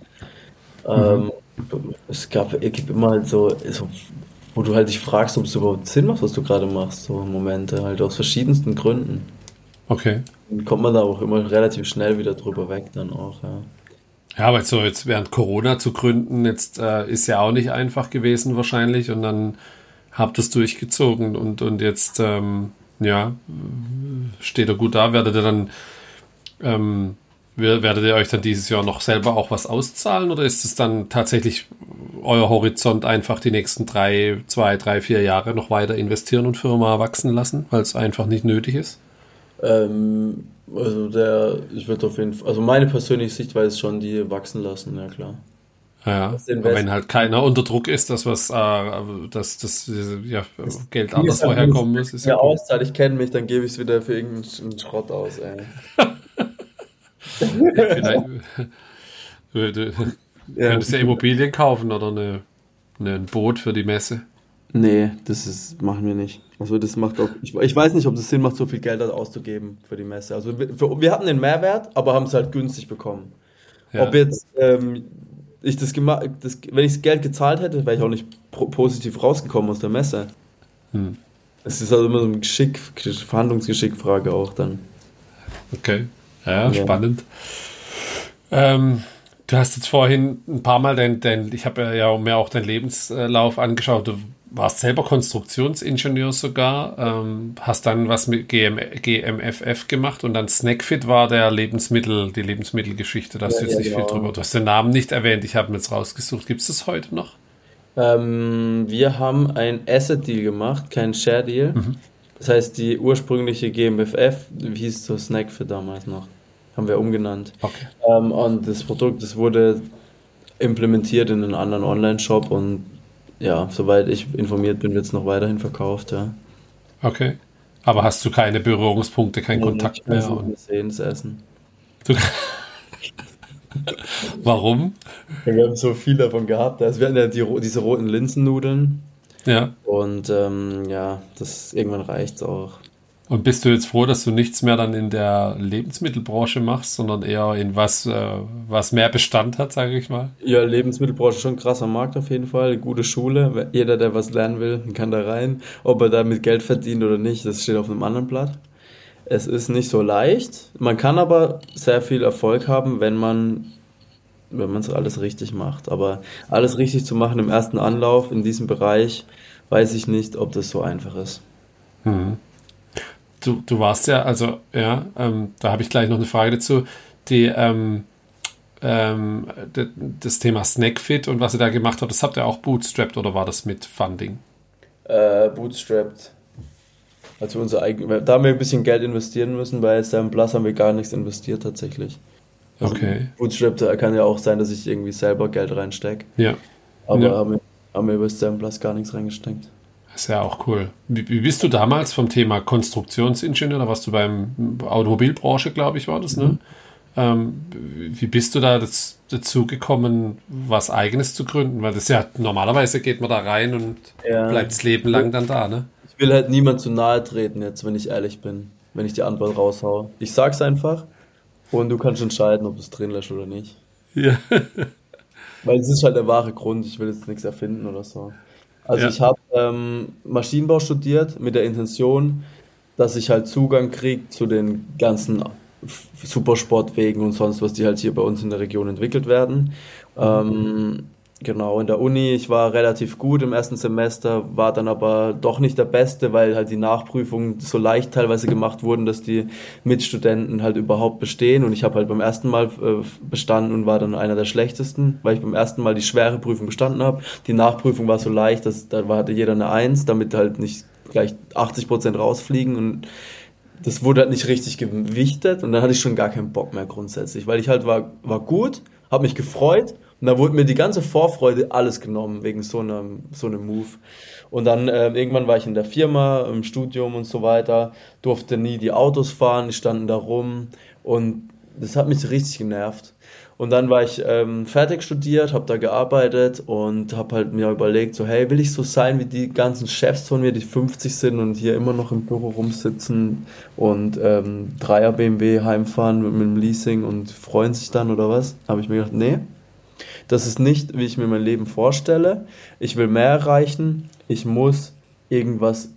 Mhm. Ähm, es gab, es gibt immer halt so, so wo du halt dich fragst, ob es überhaupt Sinn macht, was du gerade machst, so Momente, halt aus verschiedensten Gründen. Okay. Dann kommt man da auch immer relativ schnell wieder drüber weg, dann auch, ja. Ja, aber so jetzt während Corona zu gründen, jetzt äh, ist ja auch nicht einfach gewesen wahrscheinlich und dann habt ihr es durchgezogen und, und jetzt, ähm, ja, steht er gut da, werdet ihr dann, ähm, werdet ihr euch dann dieses Jahr noch selber auch was auszahlen oder ist es dann tatsächlich euer Horizont einfach die nächsten drei, zwei, drei, vier Jahre noch weiter investieren und Firma wachsen lassen, weil es einfach nicht nötig ist? Ähm, also der, ich würde auf jeden Fall, also meine persönliche Sichtweise ist schon die wachsen lassen, ja klar. Ja, wenn halt keiner unter Druck ist, dass was, äh, dass das ja, Geld anderswo herkommen muss. Ist ja, ja auszahlt, ich kenne mich, dann gebe ich es wieder für irgendeinen Schrott aus, ey. Vielleicht, du, ja. Könntest ja Immobilien kaufen oder eine, eine, ein Boot für die Messe. Nee, das ist, machen wir nicht. Also das macht auch, ich, ich weiß nicht, ob es Sinn macht, so viel Geld auszugeben für die Messe. Also wir, für, wir hatten den Mehrwert, aber haben es halt günstig bekommen. Ja. Ob jetzt ähm, ich das gemacht, das, wenn ich das Geld gezahlt hätte, wäre ich auch nicht positiv rausgekommen aus der Messe. Hm. Es ist also immer so ein Geschick, Verhandlungsgeschickfrage auch dann. Okay, ja, ja. spannend. Ähm, Du hast jetzt vorhin ein paar Mal dein, dein ich habe ja mir auch deinen Lebenslauf angeschaut. Du warst selber Konstruktionsingenieur sogar, ähm, hast dann was mit GM, GMFF gemacht und dann Snackfit war der Lebensmittel, die Lebensmittelgeschichte. Da hast ja, du jetzt ja, nicht genau. viel drüber. Du hast den Namen nicht erwähnt, ich habe ihn jetzt rausgesucht. Gibt es das heute noch? Ähm, wir haben ein Asset Deal gemacht, kein Share Deal. Mhm. Das heißt, die ursprüngliche GMFF, wie hieß so Snackfit damals noch? Haben wir umgenannt. Okay. Ähm, und das Produkt, das wurde implementiert in einen anderen Online-Shop und ja, soweit ich informiert bin, wird es noch weiterhin verkauft, ja. Okay. Aber hast du keine Berührungspunkte, keinen nee, Kontakt mehr? Und sehen es essen. Warum? wir haben so viel davon gehabt. Also wir hatten ja die, diese roten Linsennudeln. Ja. Und ähm, ja, das irgendwann reicht es auch. Und bist du jetzt froh, dass du nichts mehr dann in der Lebensmittelbranche machst, sondern eher in was, äh, was mehr Bestand hat, sage ich mal? Ja, Lebensmittelbranche schon ein krasser Markt auf jeden Fall, gute Schule. Jeder, der was lernen will, kann da rein. Ob er damit Geld verdient oder nicht, das steht auf einem anderen Blatt. Es ist nicht so leicht. Man kann aber sehr viel Erfolg haben, wenn man wenn man es alles richtig macht. Aber alles richtig zu machen im ersten Anlauf in diesem Bereich, weiß ich nicht, ob das so einfach ist. Mhm du, du warst ja, also ja, ähm, da habe ich gleich noch eine Frage dazu. Die, ähm, ähm, das Thema Snackfit und was ihr da gemacht habt, das habt ihr auch bootstrapped oder war das mit Funding? Äh, bootstrapped. Also unser eigen, da haben wir ein bisschen Geld investieren müssen, bei Sam Plus haben wir gar nichts investiert tatsächlich. Also Okay. Bootstrap da kann ja auch sein, dass ich irgendwie selber Geld reinstecke. Ja. Aber Ja. haben wir, haben wir über Samplers gar nichts reingesteckt. Ist ja auch cool. Wie, wie bist du damals vom Thema Konstruktionsingenieur, da warst du beim Automobilbranche, glaube ich, war das, ne? Ähm, wie bist du da das, dazu gekommen, was Eigenes zu gründen? Weil das ja, normalerweise geht man da rein und Ja. bleibt das Leben lang dann da, ne? Ich will halt niemand zu nahe treten jetzt, wenn ich ehrlich bin, wenn ich die Antwort raushaue. Ich sag's einfach und du kannst entscheiden, ob du es drin lässt oder nicht. Ja. Weil es ist halt der wahre Grund, ich will jetzt nichts erfinden oder so. Also Ja. ich habe ähm, Maschinenbau studiert mit der Intention, dass ich halt Zugang kriege zu den ganzen Supersportwegen und sonst was, die halt hier bei uns in der Region entwickelt werden. Ähm, genau, in der Uni, ich war relativ gut im ersten Semester, war dann aber doch nicht der Beste, weil halt die Nachprüfungen so leicht teilweise gemacht wurden, dass die Mitstudenten halt überhaupt bestehen. Und ich habe halt beim ersten Mal äh, bestanden und war dann einer der schlechtesten, weil ich beim ersten Mal die schwere Prüfung bestanden habe. Die Nachprüfung war so leicht, dass da hatte jeder eine Eins, damit halt nicht gleich 80 Prozent rausfliegen und das wurde halt nicht richtig gewichtet und dann hatte ich schon gar keinen Bock mehr grundsätzlich, weil ich halt war, war gut, habe mich gefreut und da wurde mir die ganze Vorfreude alles genommen wegen so einem, so einem Move. Und dann äh, irgendwann war ich in der Firma, im Studium und so weiter, durfte nie die Autos fahren, die standen da rum und das hat mich richtig genervt. Und dann war ich ähm, fertig studiert, habe da gearbeitet und habe halt mir überlegt, so hey, will ich so sein wie die ganzen Chefs von mir, die 50 sind und hier immer noch im Büro rumsitzen und ähm, Dreier BMW heimfahren mit, mit dem Leasing und freuen sich dann oder was? Habe ich mir gedacht, nee, das ist nicht, wie ich mir mein Leben vorstelle. Ich will mehr erreichen. Ich muss irgendwas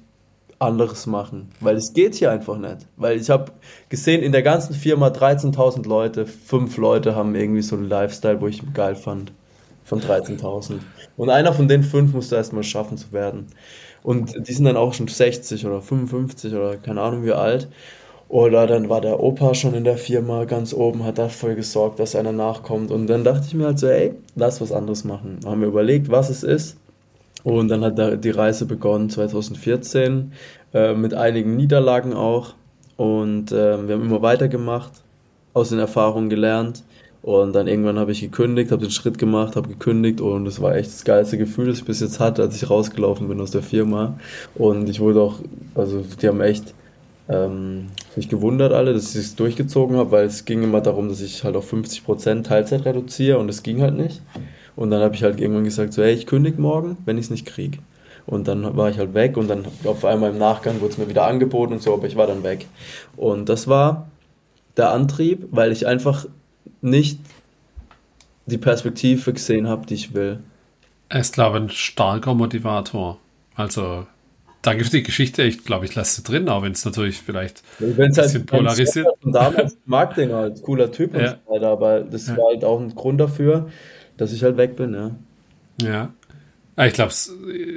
anderes machen, weil es geht hier einfach nicht. Weil ich habe gesehen, in der ganzen Firma 13.000 Leute, fünf Leute haben irgendwie so einen Lifestyle, wo ich geil fand. Von 13.000. Und einer von den fünf musste erstmal schaffen zu werden. Und die sind dann auch schon 60 oder 55 oder keine Ahnung wie alt. Oder dann war der Opa schon in der Firma ganz oben, hat dafür gesorgt, dass einer nachkommt. Und dann dachte ich mir halt so, ey, lass was anderes machen. Haben wir überlegt, was es ist. Und dann hat die Reise begonnen 2014 äh, mit einigen Niederlagen auch. Und äh, wir haben immer weitergemacht, aus den Erfahrungen gelernt. Und dann irgendwann habe ich gekündigt, habe den Schritt gemacht, habe gekündigt und es war echt das geilste Gefühl, das ich bis jetzt hatte, als ich rausgelaufen bin aus der Firma. Und ich wurde auch, also die haben echt ähm, mich gewundert alle, dass ich es durchgezogen habe, weil es ging immer darum, dass ich halt auf 50% Teilzeit reduziere und es ging halt nicht. Und dann habe ich halt irgendwann gesagt, so, hey, ich kündige morgen, wenn ich es nicht kriege. Und dann war ich halt weg und dann auf einmal im Nachgang wurde es mir wieder angeboten und so, aber ich war dann weg. Und das war der Antrieb, weil ich einfach nicht die Perspektive gesehen habe, die ich will. Er ist, glaube ich, ein starker Motivator. Also, danke für die Geschichte. Ich glaube, ich lasse sie drin, auch wenn es natürlich vielleicht Wenn es ein halt bisschen polarisiert. Und damals mag den halt, cooler Typ und Ja. so weiter, aber das Ja. war halt auch ein Grund dafür, dass ich halt weg bin, ja. Ja. Ah, Ich glaube,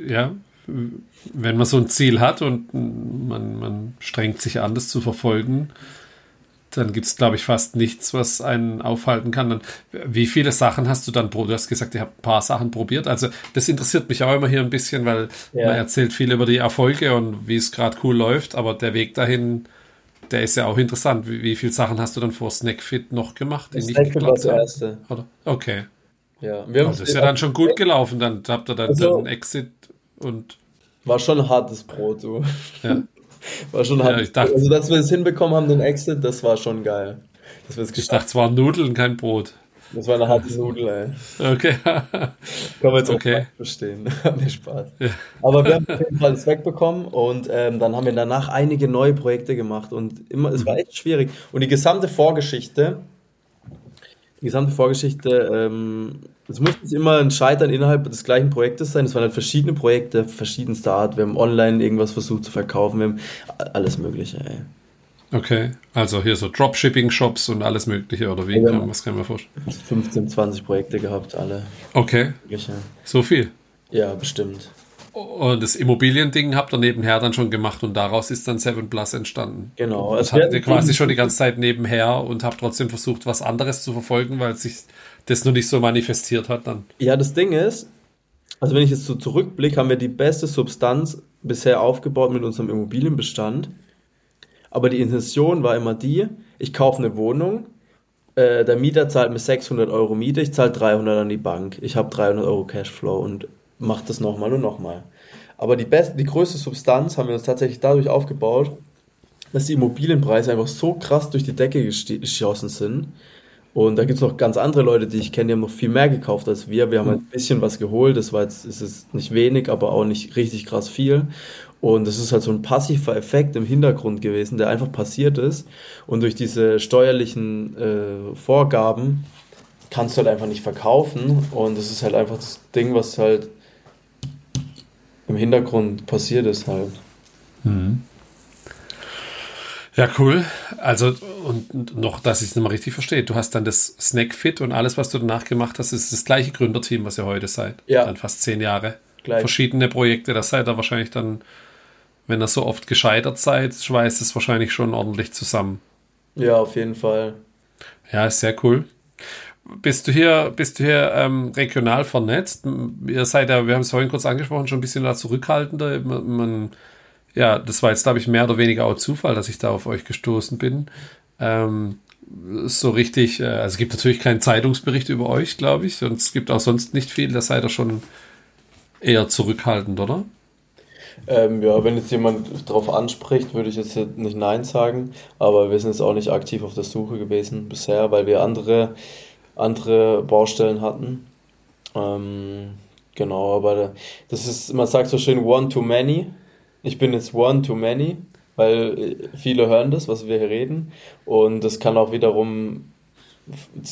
ja, wenn man so ein Ziel hat und man, man strengt sich an, das zu verfolgen, dann gibt es, glaube ich, fast nichts, was einen aufhalten kann. Dann, wie viele Sachen hast du dann probiert? Du hast gesagt, ihr habt ein paar Sachen probiert. Also das interessiert mich auch immer hier ein bisschen, weil Ja. man erzählt viel über die Erfolge und wie es gerade cool läuft, aber der Weg dahin, der ist ja auch interessant. Wie, wie viele Sachen hast du dann vor Snackfit noch gemacht? die nicht Snackfit war das erste. Oder? Okay. Ja. Wir haben das ist ja dann schon gut gelaufen. Dann habt ihr dann Also- den Exit und War schon ein hartes Brot, du. ja. War schon Ja, ich dachte- also, dass wir es hinbekommen haben, den Exit, das war schon geil. Dass wir es Ich dachte, es waren Nudeln, kein Brot. Das war eine harte Nudel, ey. Okay. Kann man jetzt Okay. auch verstehen. nee, Spaß. Aber wir haben auf jeden Fall das wegbekommen und ähm, dann haben wir danach einige neue Projekte gemacht und immer, es war echt schwierig. Und die gesamte Vorgeschichte, die gesamte Vorgeschichte, ähm, es muss nicht immer ein Scheitern innerhalb des gleichen Projektes sein. Es waren halt verschiedene Projekte verschiedenster Art. Wir haben online irgendwas versucht zu verkaufen, wir haben alles Mögliche, ey. Okay. Also hier so Dropshipping-Shops und alles Mögliche oder wie? Ja. Kann- Was kann man vorstellen? 15, 20 Projekte gehabt, alle Okay. mögliche. So viel. Ja, bestimmt. Und das Immobiliending habt ihr nebenher dann schon gemacht und daraus ist dann Seven Plus entstanden. Genau. Das Also hattet ihr quasi schon die ganze Zeit nebenher und habt trotzdem versucht, was anderes zu verfolgen, weil sich das noch nicht so manifestiert hat dann. Ja, das Ding ist, also wenn ich jetzt so zurückblicke, haben wir die beste Substanz bisher aufgebaut mit unserem Immobilienbestand. Aber die Intention war immer die, ich kaufe eine Wohnung äh, der Mieter zahlt mir 600 Euro Miete, ich zahle 300 an die Bank. Ich habe 300 Euro Cashflow und mache das nochmal und nochmal. Aber die, best die größte Substanz haben wir uns tatsächlich dadurch aufgebaut, dass die Immobilienpreise einfach so krass durch die Decke geschossen sind. Und da gibt es noch ganz andere Leute, die ich kenne, die haben noch viel mehr gekauft als wir. Wir haben halt ein bisschen was geholt, das war jetzt, ist es nicht wenig, aber auch nicht richtig krass viel. Und das ist halt so ein passiver Effekt im Hintergrund gewesen, der einfach passiert ist. Und durch diese steuerlichen äh, Vorgaben kannst du halt einfach nicht verkaufen. Und das ist halt einfach das Ding, was halt im Hintergrund passiert ist halt. Mhm. Ja, cool. Also, und noch, dass ich es nicht mal richtig verstehe. Du hast dann das Snackfit und alles, was du danach gemacht hast, ist das gleiche Gründerteam, was ihr heute seid. Ja. Dann fast zehn Jahre. Gleich. Verschiedene Projekte. Das seid ihr wahrscheinlich dann, wenn ihr so oft gescheitert seid, schweißt es wahrscheinlich schon ordentlich zusammen. Ja, auf jeden Fall. Ja, ist sehr cool. Bist du hier, bist du hier ähm, regional vernetzt? Ihr seid ja, wir haben es vorhin kurz angesprochen, schon ein bisschen da zurückhaltender. Man, man ja, das war jetzt, glaube ich, mehr oder weniger auch Zufall, dass ich da auf euch gestoßen bin. Ähm, so richtig, äh, also es gibt natürlich keinen Zeitungsbericht über euch, glaube ich, und es gibt auch sonst nicht viel, da seid ihr schon eher zurückhaltend, oder? Ähm, ja, wenn jetzt jemand darauf anspricht, würde ich jetzt nicht Nein sagen, aber wir sind jetzt auch nicht aktiv auf der Suche gewesen bisher, weil wir andere, andere Baustellen hatten. Ähm, genau, aber das ist, man sagt so schön one too many ich bin jetzt one too many, weil äh, viele hören das, was wir hier reden. Und das kann auch wiederum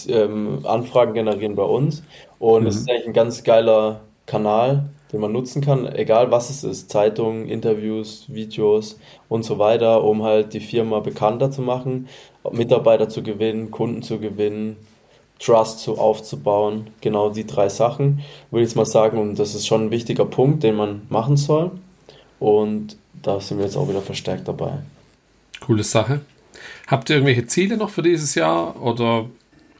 ähm, Anfragen generieren bei uns. Und es mhm. ist eigentlich ein ganz geiler Kanal, den man nutzen kann, egal was es ist, Zeitungen, Interviews, Videos und so weiter, um halt die Firma bekannter zu machen, Mitarbeiter zu gewinnen, Kunden zu gewinnen, Trust zu aufzubauen. Genau die drei Sachen, würde ich jetzt mal sagen. Und das ist schon ein wichtiger Punkt, den man machen soll. Und da sind wir jetzt auch wieder verstärkt dabei. Coole Sache. Habt ihr irgendwelche Ziele noch für dieses Jahr? Oder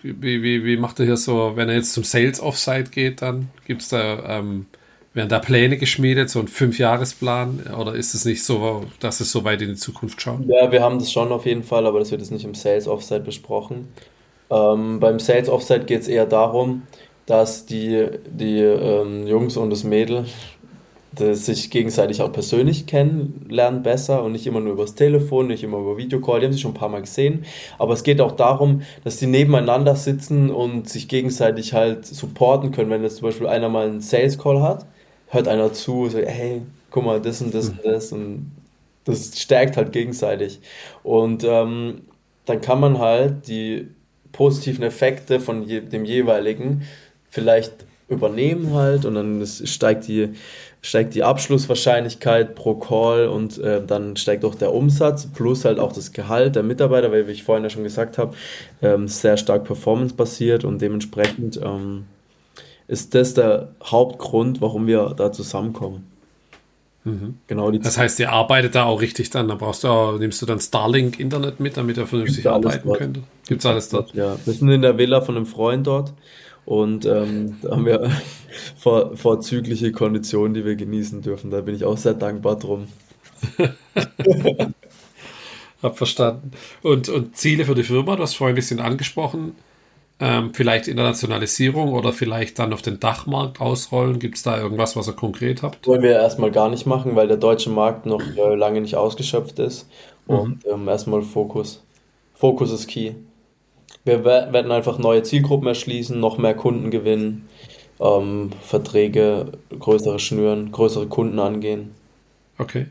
wie, wie, wie macht ihr hier so, wenn er jetzt zum Sales Offsite geht, dann gibt es da, ähm, werden da Pläne geschmiedet, so ein Fünfjahresplan? Oder ist es nicht so, dass es so weit in die Zukunft schaut? Ja, wir haben das schon auf jeden Fall, aber das wird jetzt nicht im Sales Offsite besprochen. Ähm, beim Sales Offsite geht es eher darum, dass die, die ähm, Jungs und das Mädel sich gegenseitig auch persönlich kennenlernen besser und nicht immer nur übers Telefon, nicht immer über Videocall, die haben sich schon ein paar Mal gesehen, aber es geht auch darum, dass die nebeneinander sitzen und sich gegenseitig halt supporten können, wenn jetzt zum Beispiel einer mal einen Sales Call hat, hört einer zu, so, hey, guck mal, das und das und das und das stärkt halt gegenseitig. Und ähm, dann kann man halt die positiven Effekte von je, dem jeweiligen vielleicht übernehmen halt und dann steigt die steigt die Abschlusswahrscheinlichkeit pro Call und äh, dann steigt auch der Umsatz plus halt auch das Gehalt der Mitarbeiter, weil wie ich vorhin ja schon gesagt habe, ähm, sehr stark performancebasiert und dementsprechend ähm, ist das der Hauptgrund, warum wir da zusammenkommen. Mhm. Genau das heißt, ihr arbeitet da auch richtig dann. Da brauchst du auch, nimmst du dann Starlink Internet mit, damit er vernünftig arbeiten könnte. Gibt es alles dort? Ja, wir sind in der Villa von einem Freund dort und ähm, da haben wir vor, vorzügliche Konditionen, die wir genießen dürfen. Da bin ich auch sehr dankbar drum. Hab verstanden. Und, und Ziele für die Firma, du hast vorhin ein bisschen angesprochen. Ähm, vielleicht Internationalisierung oder vielleicht dann auf den Dachmarkt ausrollen? Gibt es da irgendwas, was ihr konkret habt? Wollen wir erstmal gar nicht machen, weil der deutsche Markt noch äh, lange nicht ausgeschöpft ist. Mhm. Und ähm, erstmal Fokus. Fokus ist key. Wir werden einfach neue Zielgruppen erschließen, noch mehr Kunden gewinnen, ähm, Verträge, größere schnüren, größere Kunden angehen. Okay.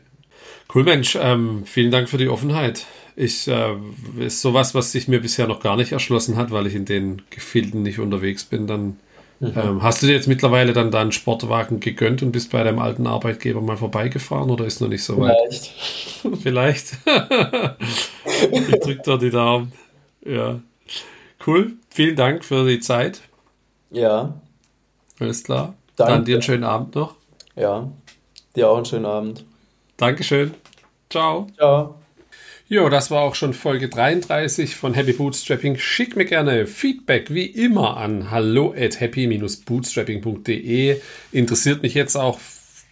Cool, Mensch. Ähm, vielen Dank für die Offenheit. Ich äh, ist sowas, was sich mir bisher noch gar nicht erschlossen hat, weil ich in den Gefilden nicht unterwegs bin. Dann mhm. ähm, hast du dir jetzt mittlerweile dann deinen Sportwagen gegönnt und bist bei deinem alten Arbeitgeber mal vorbeigefahren oder ist noch nicht so weit? Vielleicht. Vielleicht. ich drücke da die Daumen. Ja. Cool. Vielen Dank für die Zeit. Ja. Alles klar. Danke. Dann dir einen schönen Abend noch. Ja. Dir auch einen schönen Abend. Dankeschön. Ciao. Ciao. Jo, das war auch schon Folge 33 von Happy Bootstrapping. Schick mir gerne Feedback wie immer an hallo at happy-bootstrapping.de. Interessiert mich jetzt auch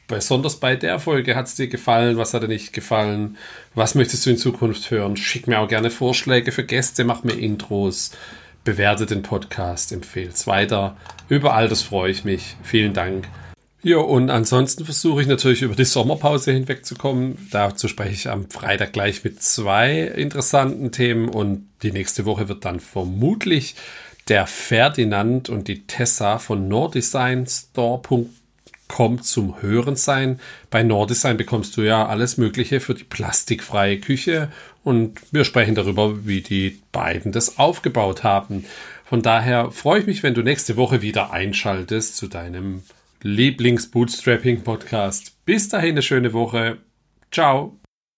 besonders bei der Folge. Hat es dir gefallen? Was hat dir nicht gefallen? Was möchtest du in Zukunft hören? Schick mir auch gerne Vorschläge für Gäste, mach mir Intros bewerte den Podcast, empfehle es weiter. Über all das freue ich mich. Vielen Dank. Ja, und ansonsten versuche ich natürlich über die Sommerpause hinwegzukommen. Dazu spreche ich am Freitag gleich mit zwei interessanten Themen und die nächste Woche wird dann vermutlich der Ferdinand und die Tessa von nordesignstore.com zum Hören sein. Bei Nordesign bekommst du ja alles Mögliche für die plastikfreie Küche und wir sprechen darüber, wie die beiden das aufgebaut haben. Von daher freue ich mich, wenn du nächste Woche wieder einschaltest zu deinem Lieblings-Bootstrapping-Podcast. Bis dahin eine schöne Woche. Ciao.